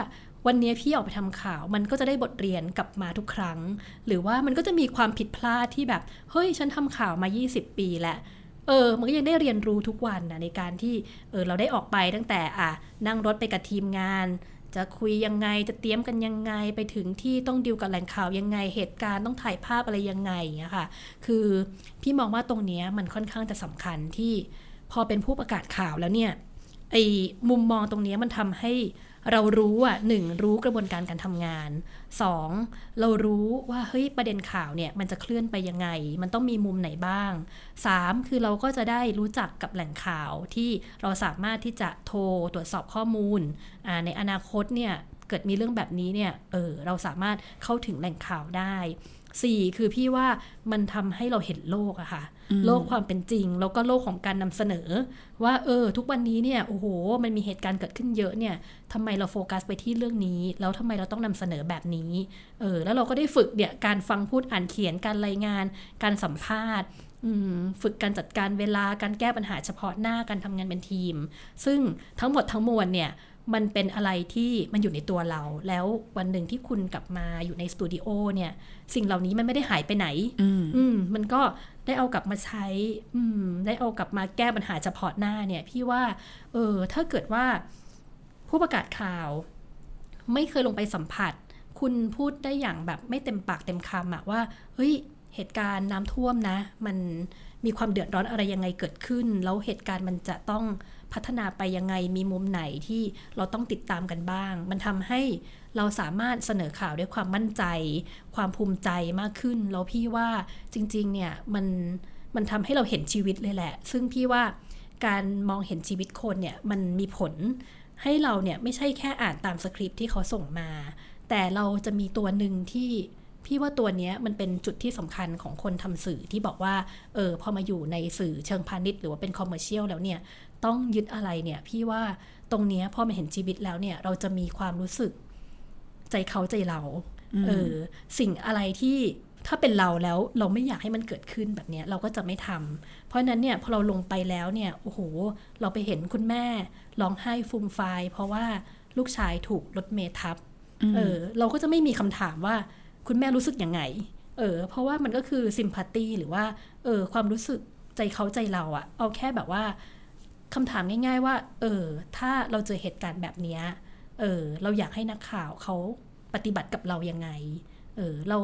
วันนี้พี่ออกไปทำข่าว มันก็จะได้บทเรียนกลับมาทุกครั้ง หรือว่ามันก็จะมีความผิดพลาดที่แบบ เฮ้ยฉันทำข่าวมา 20 ปีแล้วเออ มันก็ยังได้เรียนรู้ทุกวันนะในการที่เออเราได้ออกไปตั้งแต่อะนั่งรถไปกับทีมงาน จะคุยยังไงจะเตรียมกันยังไงไปถึงที่ต้องดิวกับแหล่งข่าวยังไงเหตุการณ์ต้องถ่ายภาพอะไรยังไงอย่างเงี้ยค่ะ คือพี่มองว่าตรงเนี้ยมันค่อนข้างจะสำคัญที่พอเป็นผู้ประกาศข่าวแล้วเนี่ยไอ้มุมมองตรงนี้มันทำให้ เรารู้อะหนึ่งรู้กระบวนการการทำงานสองเรารู้ว่าเฮ้ยประเด็นข่าวเนี่ยมันจะเคลื่อนไปยังไง มันต้องมีมุมไหนบ้างสามคือเราก็จะได้รู้จักกับแหล่งข่าวที่เราสามารถที่จะโทรตรวจสอบข้อมูล ในอนาคตเนี่ยเกิดมีเรื่องแบบนี้เนี่ยเออเราสามารถเข้าถึงแหล่งข่าวได้สี่คือพี่ว่ามันทำให้เราเห็นโลกอะค่ะ โลกความเป็นจริง แล้วก็โลกของการนำเสนอ ว่าเออ ทุกวันนี้เนี่ยโอ้โห มันมีเหตุการณ์เกิดขึ้นเยอะเนี่ยทำไมเราโฟกัสไปที่เรื่องนี้ แล้วทำไมเราต้องนำเสนอแบบนี้เออแล้วเราก็ได้ฝึกเนี่ยการฟังพูดอ่านเขียนการรายงาน การสัมภาษณ์ฝึกการจัดการเวลาการแก้ปัญหาเฉพาะหน้าการทำงานเป็นทีม ซึ่งทั้งหมดทั้งมวลเนี่ยมันเป็นอะไรที่มันอยู่ในตัวเรา แล้ววันหนึ่งที่คุณกลับมาอยู่ในสตูดิโอเนี่ย สิ่งเหล่านี้มันไม่ได้หายไปไหน อืมมันก็ ได้เอากลับมาใช้ อืม ได้เอากลับมาแก้ปัญหาเฉพาะหน้าเนี่ย พี่ว่า เออ ถ้าเกิดว่าผู้ประกาศข่าว ไม่เคยลงไปสัมผัส คุณพูดได้อย่างแบบไม่เต็มปากเต็มคำอะว่า เฮ้ย เหตุการณ์น้ำท่วมนะ มันมีความเดือดร้อนอะไรยังไงเกิดขึ้น แล้วเหตุการณ์มันจะต้องพัฒนาไปยังไง มีมุมไหนที่เราต้องติดตามกันบ้าง มันทำให้ เราสามารถเสนอข่าวด้วยความมั่นใจ ความภูมิใจมากขึ้น แล้วพี่ว่าจริงๆ เนี่ยมันมันทำให้เราเห็นชีวิตเลยแหละ ซึ่งพี่ว่าการมองเห็นชีวิตคนเนี่ยมันมีผลให้เราเนี่ยไม่ใช่แค่อ่านตามสคริปต์ที่เขาส่งมา แต่เราจะมีตัวหนึ่งที่พี่ว่าตัวนี้มันเป็นจุดที่สำคัญของคนทำสื่อที่บอกว่า เออพอมาอยู่ในสื่อเชิงพาณิชย์หรือว่าเป็น commercial แล้วเนี่ย ต้องยึดอะไรเนี่ย พี่ว่าตรงนี้พอมาเห็นชีวิตแล้วเนี่ย เราจะมีความรู้สึก ใจเขาใจเราเออสิ่งอะไรที่ถ้าเป็นเราแล้วเราไม่อยากให้มันเกิดขึ้นแบบเนี้ยเราก็จะไม่ทำเพราะฉะนั้นเนี่ยพอเราลงไปแล้วเนี่ยโอ้โห เราไปเห็นคุณแม่ร้องไห้ฟูมฟายเพราะว่าลูกชายถูกรถเมทับเออเราก็จะไม่มีคำถามว่าคุณแม่รู้สึกยังไงเออเพราะว่ามันก็คือซิมพัตตีหรือว่าเออความรู้สึกใจเขาใจเราอะเอาแค่แบบว่าคำถามง่าย ๆ ว่า เออ ถ้าเราเจอเหตุการณ์แบบเนี้ย เออเราอยากให้นักข่าวเขาปฏิบัติกับเรายังไง เออเรา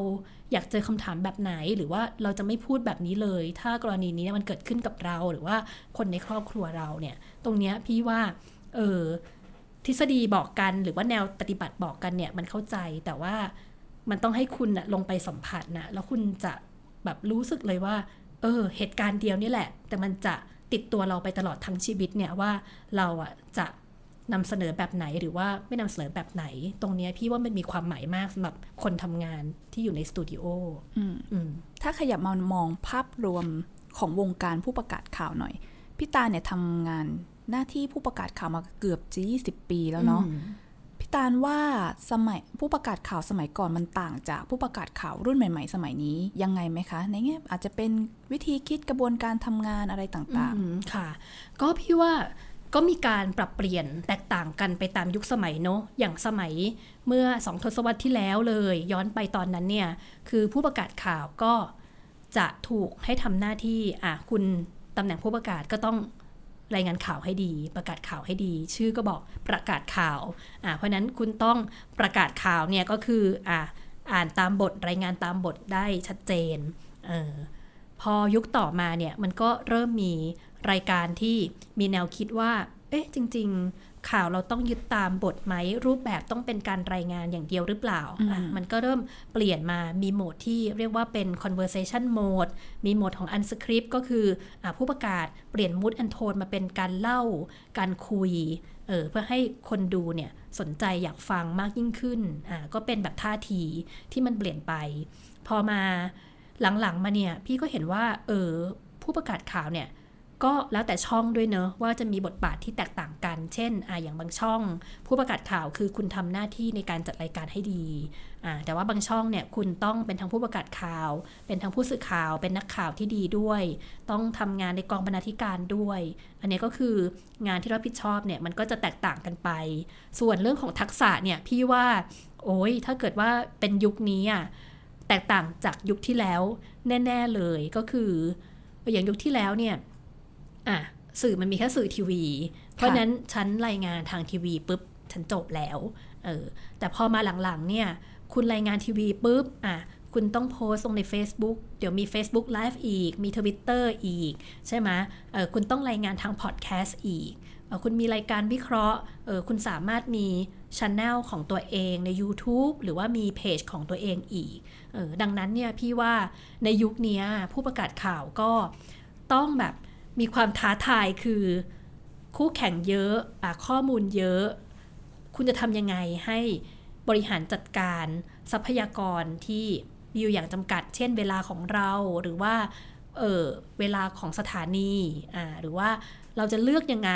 อยากเจอคำถามแบบไหนหรือว่าเราจะไม่พูดแบบนี้เลย ถ้ากรณีนี้มันเกิดขึ้นกับเราหรือว่าคนในครอบครัวเราเนี่ย ตรงเนี้ยพี่ว่า เออทฤษฎีบอกกันหรือว่าแนวปฏิบัติบอกกันเนี่ยมันเข้าใจแต่ว่ามันต้องให้คุณนะลงไปสัมผัสนะแล้วคุณจะแบบรู้สึกเลยว่า เออ เหตุการณ์เดียวนี่แหละ แต่มันจะติดตัวเราไปตลอดทั้งชีวิตเนี่ยว่าเราอะจะ นำเสนอแบบไหนหรือว่าไม่นำเสนอแบบไหน ตรงเนี้ยพี่ว่ามันมีความหมายมากสำหรับคนทำงานที่อยู่ในสตูดิโออืมอืมถ้าขยับมามองภาพรวมของวงการผู้ประกาศข่าวหน่อย พี่ตาเนี่ยทำงานหน้าที่ผู้ประกาศข่าวมาเกือบจะ20 ปีแล้วเนาะพี่ตาลว่าสมัยผู้ประกาศข่าวสมัยก่อนมันต่างจากผู้ประกาศข่าวรุ่นใหม่ ๆ สมัยนี้ยังไงไหมคะ ในแง่อาจจะเป็นวิธีคิดกระบวนการทำงานอะไรต่างอืมค่ะ ก็พี่ว่า ก็มีการปรับเปลี่ยนแตกต่างกันไปตามยุคสมัยเนอะอย่างสมัยเมื่อสองทศวรรษที่แล้วเลย ย้อนไปตอนนั้นเนี่ยคือผู้ประกาศข่าวก็จะถูกให้ทำหน้าที่อะคุณตำแหน่งผู้ประกาศก็ต้องรายงานข่าวให้ดี ประกาศข่าวให้ดี ชื่อก็บอกประกาศข่าวอะเพราะฉะนั้นคุณต้องประกาศข่าวเนี่ยก็คืออะอ่านตามบทรายงานตามบทได้ชัดเจนเออพอยุคต่อมาเนี่ยมันก็เริ่มมี รายการที่มีแนวคิดว่า เอ๊ะ จริง ๆ ข่าวเราต้องยึดตามบทไหม รูปแบบต้องเป็นการรายงานอย่างเดียวหรือเปล่าอะมันก็เริ่มเปลี่ยนมามีโหมดที่เรียกว่าเป็น conversation mode มีโหมดของ unscript ก็คืออะผู้ประกาศเปลี่ยน mood and tone มาเป็นการเล่า การคุยเออเพื่อให้คนดูเนี่ยสนใจอยากฟังมากยิ่งขึ้นอ่าก็เป็นแบบท่าทีที่มันเปลี่ยนไป พอมาหลังๆมาเนี่ย พี่ก็เห็นว่าเออผู้ประกาศข่าวเนี่ย ก็แล้วแต่ช่องด้วยเนอะว่าจะมีบทบาทที่แตกต่างกัน เช่นอ่าอย่างบางช่อง ผู้ประกาศข่าวคือคุณทำหน้าที่ในการจัดรายการให้ดีอ่าแต่ว่าบางช่องเนี่ยคุณต้องเป็นทั้งผู้ประกาศข่าว เป็นทั้งผู้สื่อข่าว เป็นนักข่าวที่ดีด้วย ต้องทำงานในกองบรรณาธิการด้วย อันนี้ก็คืองานที่รับผิดชอบเนี่ยมันก็จะแตกต่างกันไป ส่วนเรื่องของทักษะเนี่ยพี่ว่าโอ้ยถ้าเกิดว่าเป็นยุคนี้อะแตกต่างจากยุคที่แล้วแน่ ๆเลยก็คืออย่างยุคที่แล้วเนี่ย อะสื่อมันมีแค่สื่อทีวี เพราะฉะนั้นฉันรายงานทางทีวีปุ๊บฉันจบแล้วเออแต่พอมาหลังๆเนี่ย คุณรายงานทีวีปุ๊บอะคุณต้องโพสต์ลงใน Facebook เดี๋ยวมี Facebook Live อีก มี Twitter อีก ใช่ไหมเออคุณต้องรายงานทางพอดแคสต์อีกเออคุณมีรายการวิเคราะห์เออคุณสามารถมีช anel ของตัวเองใน YouTube หรือว่ามีเพจของตัวเองอีกเออดังนั้นเนี่ยพี่ว่าในยุคเนี้ยผู้ประกาศข่าวก็ต้องแบบ มีความท้าทายคือ คู่แข่งเยอะอะข้อมูลเยอะ คุณจะทำยังไงให้บริหารจัดการทรัพยากรที่มีอยู่อย่างจำกัด เช่นเวลาของเราหรือว่าเออเวลาของสถานีอ่าหรือว่าเราจะเลือกยังไง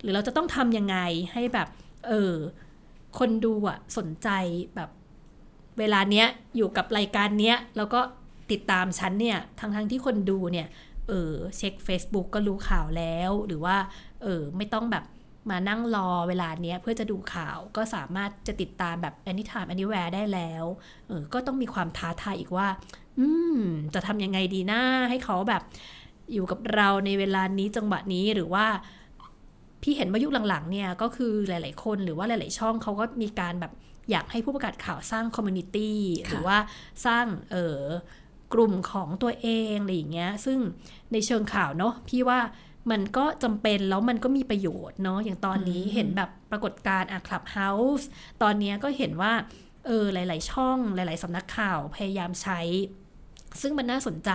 หรือเราจะต้องทำยังไงให้แบบเออคนดูอะสนใจแบบเวลาเนี้ยอยู่กับรายการเนี้ยแล้วก็ติดตามฉันเนี่ยทั้งทั้งๆที่คนดูเนี่ย เออเช็ค Facebook ก็รู้ข่าวแล้ว หรือว่าเออไม่ต้องแบบมานั่งรอเวลาเนี้ยเพื่อจะดูข่าวก็สามารถจะติดตามแบบ anytime anywhere ได้แล้วเออก็ต้องมีความท้าทายอีกว่า อืม จะทำยังไงดีนะให้เขาแบบ อยู่กับเราในเวลานี้จังหวะนี้หรือว่า พี่เห็นว่ายุคหลังๆ เนี่ย ก็คือหลาย ๆ คนหรือว่าหลาย ๆ ช่องเขาก็มีการแบบอยากให้ผู้ประกาศข่าวสร้างคอมมูนิตี้หรือว่าสร้างเออ กลุ่มของตัวเองอะไรอย่างเงี้ย ซึ่งในเชิงข่าวเนาะพี่ว่ามันก็จำเป็นแล้วมันก็มีประโยชน์เนาะอย่างตอนนี้เห็นแบบปรากฏการณ์อะคลับเฮาส์ตอนเนี้ยก็เห็นว่าเออหลาย ๆ ช่องหลาย ๆสำนักข่าวพยายามใช้ ซึ่งมันน่าสนใจ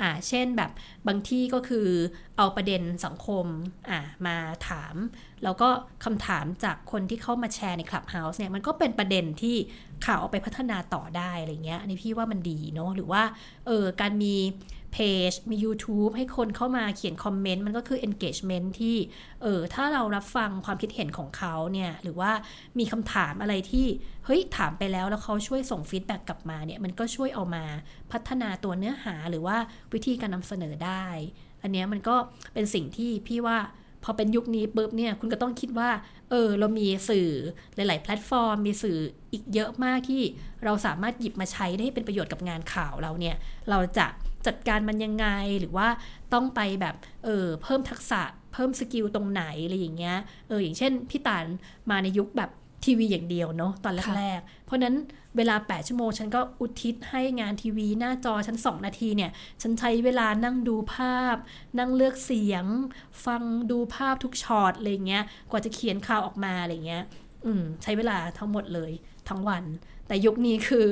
อ่า เช่นแบบบางที่ก็คือเอาประเด็นสังคม อะมาถาม แล้วก็คำถามจากคนที่เข้ามาแชร์ใน Clubhouse เนี่ย มันก็เป็นประเด็นที่ข่าวเอาไปพัฒนาต่อได้อะไรเงี้ย อันนี้พี่ว่ามันดีเนาะ หรือว่า เออ การมี เพจมี YouTube ให้คนเข้ามาเขียนคอมเมนต์มันก็คือ engagement ที่เออถ้าเรารับฟังความคิดเห็นของเขาเนี่ยหรือว่ามีคำถามอะไรที่เฮ้ยถามไปแล้วแล้วเขาช่วยส่ง feedback กลับมาเนี่ยมันก็ช่วยเอามาพัฒนาตัวเนื้อหาหรือว่าวิธีการนำเสนอได้ อันเนี้ยมันก็เป็นสิ่งที่พี่ว่าพอเป็นยุคนี้ปุ๊บเนี่ยคุณก็ต้องคิดว่า เออ เรามีสื่อหลาย ๆ แพลตฟอร์ม มีสื่ออีกเยอะมากที่เราสามารถหยิบมาใช้ได้ให้เป็นประโยชน์กับงานข่าวเราเนี่ย เราจะ จัดการมันยังไงหรือว่าต้องไปแบบเออเพิ่มทักษะเพิ่ม skill ตรงไหนอะไรอย่างเงี้ยเอออย่างเช่นพี่ตาลมาในยุคแบบทีวีอย่างเดียวเนาะตอนแรกๆ เพราะนั้นเวลา 8 ชั่วโมง ฉันก็อุทิศให้งานทีวี หน้าจอฉัน 2 นาทีเนี่ย ฉันใช้เวลานั่งดูภาพ นั่งเลือกเสียง ฟังดูภาพทุกช็อตอะไรเงี้ย กว่าจะเขียนข่าวออกมาอะไรเงี้ย อืม ใช้เวลาทั้งหมดเลย ทั้งวัน แต่ยุคนี้คือ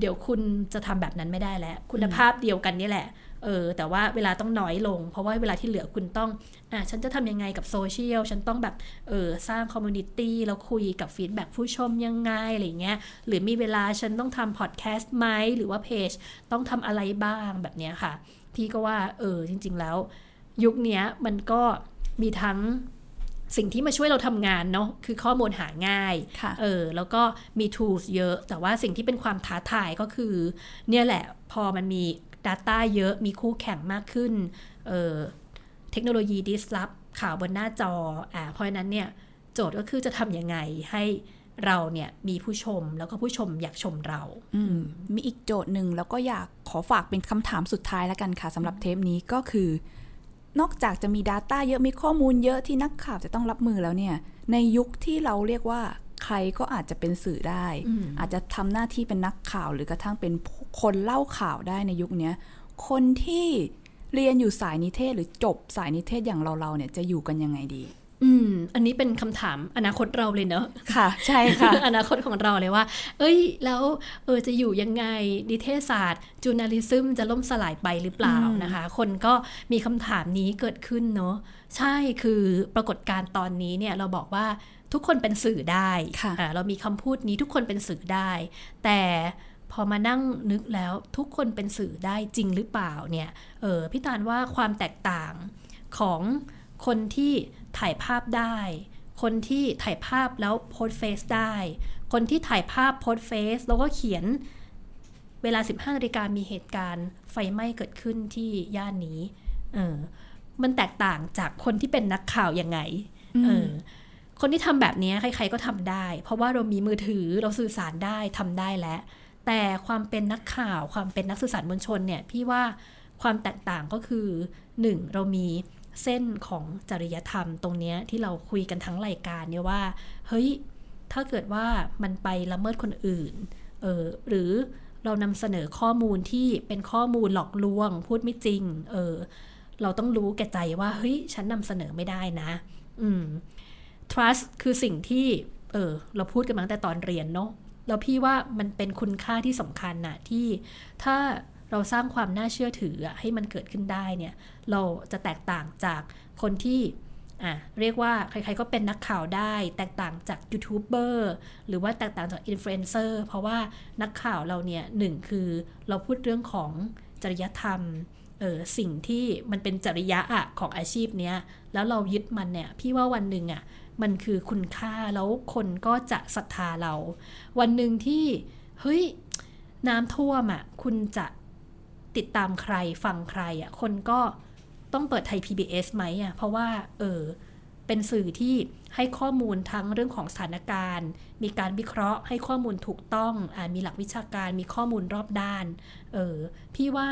เดี๋ยวคุณจะทำแบบนั้นไม่ได้แล้ว คุณภาพเดียวกันนี่แหละเออแต่ว่าเวลาต้องน้อยลง เพราะว่าเวลาที่เหลือคุณต้องอะฉันจะทำยังไงกับโซเชียลฉันต้องแบบเออสร้าง community แล้วคุยกับ feedback ผู้ชมยังไงอะไรเงี้ยหรือมีเวลาฉันต้องทำพอดแคสต์ไหมหรือว่าเพจต้องทำอะไรบ้างแบบเนี้ยค่ะ พี่ก็ว่าเออจริง ๆแล้ว ยุคนี้มันก็มีทั้ง สิ่งที่มาช่วยเราทำงานเนาะคือข้อมูลหาง่าย เออ แล้วก็มี tools เยอะ แต่ว่าสิ่งที่เป็นความท้าทายก็คือ เนี่ยแหละพอมันมี Data เยอะมีคู่แข่งมากขึ้นเเทคโนโลยี disrupt ข่าวบนหน้าจอ อ่า เพราะนั้นเนี่ย โจทย์ก็คือจะทำยังไงให้เราเนี่ยมีผู้ชมแล้วก็ผู้ชมอยากชมเราอืมมีอีกโจทย์หนึ่งแล้วก็อยากขอฝากเป็นคำถามสุดท้ายแล้วกันค่ะสำหรับเทปนี้ก็คือ นอกจากจะมี Data เยอะมีข้อมูลเยอะที่นักข่าวจะต้องรับมือแล้วเนี่ย ในยุคที่เราเรียกว่าใครก็อาจจะเป็นสื่อได้ อาจจะทำหน้าที่เป็นนักข่าวหรือกระทั่งเป็นคนเล่าข่าวได้ในยุคนี้คนที่เรียนอยู่สายนิเทศหรือจบสายนิเทศอย่างเราๆเนี่ยจะอยู่กันยังไงดี อืม อันนี้เป็นคำถามอนาคตเราเลยเนอะค่ะ ใช่ค่ะ อนาคตของเราเลยว่า เอ้ย แล้วเออจะอยู่ยังไงนิเทศศาสตร์จูนาลิซึมจะล่มสลายไปหรือเปล่านะคะ คนก็มีคำถามนี้เกิดขึ้นเนอะใช่คือปรากฏการณ์ตอนนี้เนี่ยเราบอกว่าทุกคนเป็นสื่อได้เรามีคำพูดนี้ทุกคนเป็นสื่อได้ แต่พอมานั่งนึกแล้วทุกคนเป็นสื่อได้จริงหรือเปล่าเนี่ยเออพี่ตาลว่าความแตกต่างของคนที่ ถ่ายภาพได้ คนที่ถ่ายภาพแล้วโพสเฟซได้ คนที่ถ่ายภาพโพสเฟซแล้วก็เขียนเวลา 15นาฬิกามีเหตุการณ์ไฟไหม้เกิดขึ้นที่ย่านนี้ เออ มันแตกต่างจากคนที่เป็นนักข่าวยังไง เออ คนที่ทำแบบนี้ใคร ๆก็ทำได้ เพราะว่าเรามีมือถือเราสื่อสารได้ทำได้แล้ว แต่ความเป็นนักข่าว ความเป็นนักสื่อสารมวลชนเนี่ย พี่ว่าความแตกต่างก็คือหนึ่งเรามี เส้นของจริยธรรมตรงนี้ที่เราคุยกันทั้งรายการเนี่ยว่า เฮ้ย ถ้าเกิดว่ามันไปละเมิดคนอื่น เออหรือเรานำเสนอข้อมูลที่เป็นข้อมูลหลอกลวง พูดไม่จริง เออ เราต้องรู้แก่ใจว่า เฮ้ย ฉันนำเสนอไม่ได้นะ อืม trust คือสิ่งที่ เออ เราพูดกันมาตั้งแต่ตอนเรียนเนาะแล้วพี่ว่ามันเป็นคุณค่าที่สำคัญนะที่ถ้า เราสร้างความน่าเชื่อถือให้มันเกิดขึ้นได้เนี่ยเราจะแตกต่างจากคนที่อะเรียกว่าใครๆก็เป็นนักข่าวได้ แตกต่างจากยูทูบเบอร์หรือว่าแตกต่างจากอินฟลูเอนเซอร์เพราะว่านักข่าวเราเนี่ยหนึ่งคือเราพูดเรื่องของจริยธรรมเออสิ่งที่มันเป็นจริยะอะของอาชีพเนี้ยแล้วเรายึดมันเนี่ยพี่ว่าวันหนึ่งอะมันคือคุณค่าแล้วคนก็จะศรัทธาเรา วันหนึ่งที่เฮ้ยน้ำท่วมอะคุณจะ ติดตามใครฟังใครอะคนก็ต้องเปิดไทย PBS ไหมอะเพราะว่าเออเป็นสื่อที่ให้ข้อมูลทั้งเรื่องของสถานการณ์ มีการวิเคราะห์ ให้ข้อมูลถูกต้องอมีหลักวิชาการมีข้อมูลรอบด้าน เออพี่ว่า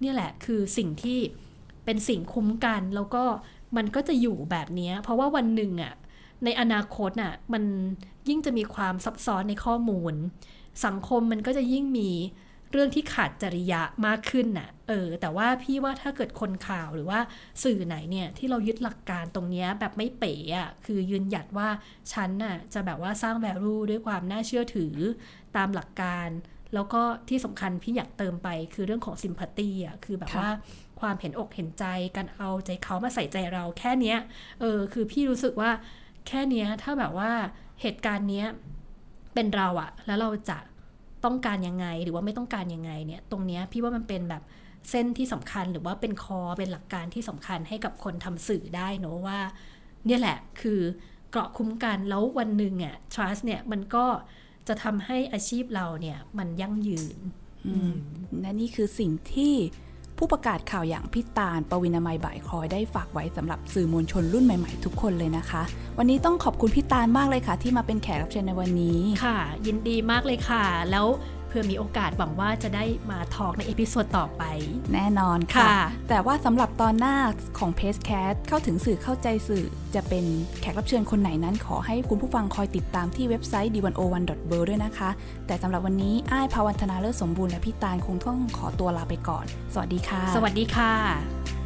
เนี่ยแหละคือสิ่งที่เป็นสิ่งคุ้มกัน แล้วก็มันก็จะอยู่แบบนี้เพราะว่าวันหนึ่งอะในอนาคตน่ะมันยิ่งจะมีความซับซ้อนในข้อมูล สังคมมันก็จะยิ่งมี เรื่องที่ขาดจริยะมากขึ้นน่ะ เออ แต่ว่าพี่ว่าถ้าเกิดคนข่าวหรือว่าสื่อไหนเนี่ยที่เรายึดหลักการตรงนี้แบบไม่เป๋อะคือยืนหยัดว่าฉันน่ะจะแบบว่าสร้างแวลูด้วยความน่าเชื่อถือตามหลักการ แล้วก็ที่สำคัญพี่อยากเติมไปคือเรื่องของซิมพัตตีอะ คือแบบค่ะว่าความเห็นอกเห็นใจการเอาใจเขามาใส่ใจเราแค่เนี้ย เออ คือพี่รู้สึกว่าแค่เนี้ยถ้าแบบว่าเหตุการณ์เนี้ยเป็นเราอะแล้วเราจะ ต้องการยังไงหรือว่าไม่ต้องการยังไงเนี่ยตรงนี้พี่ว่ามันเป็นแบบเส้นที่สำคัญหรือว่าเป็นคอเป็นหลักการที่สำคัญให้กับคนทำสื่อได้เนาะว่า เนี่ยแหละคือเกราะคุ้มกันแล้ววันหนึ่งอะ trust เนี่ยมันก็จะทำให้อาชีพเราเนี่ยมันยั่งยืนและนี่คือสิ่งที่ ผู้ประกาศข่าวอย่างพี่ตาล ปวินามัยบ่ายคอยได้ฝากไว้สำหรับสื่อมวลชนรุ่นใหม่ๆ ทุกคนเลยนะคะ วันนี้ต้องขอบคุณพี่ตาลมากเลยค่ะ ที่มาเป็นแขกรับเชิญในวันนี้ค่ะ ยินดีมากเลยค่ะ แล้ว เพื่อมีโอกาสหวังว่าจะได้มา talk ใน episode ต่อไป แน่นอนค่ะค่ะ แต่ว่าสำหรับตอนหน้าของ PRESSCAST เข้าถึงสื่อเข้าใจสื่อ จะเป็นแขกรับเชิญคนไหนนั้นขอให้คุณผู้ฟังคอยติดตามที่เว็บไซต์ the101.world ด้วยนะคะ แต่สำหรับวันนี้อ้ายภาวันธนาเลิศสมบูรณ์และพี่ตาลคงต้องขอตัวลาไปก่อน สวัสดีค่ะ สวัสดีค่ะ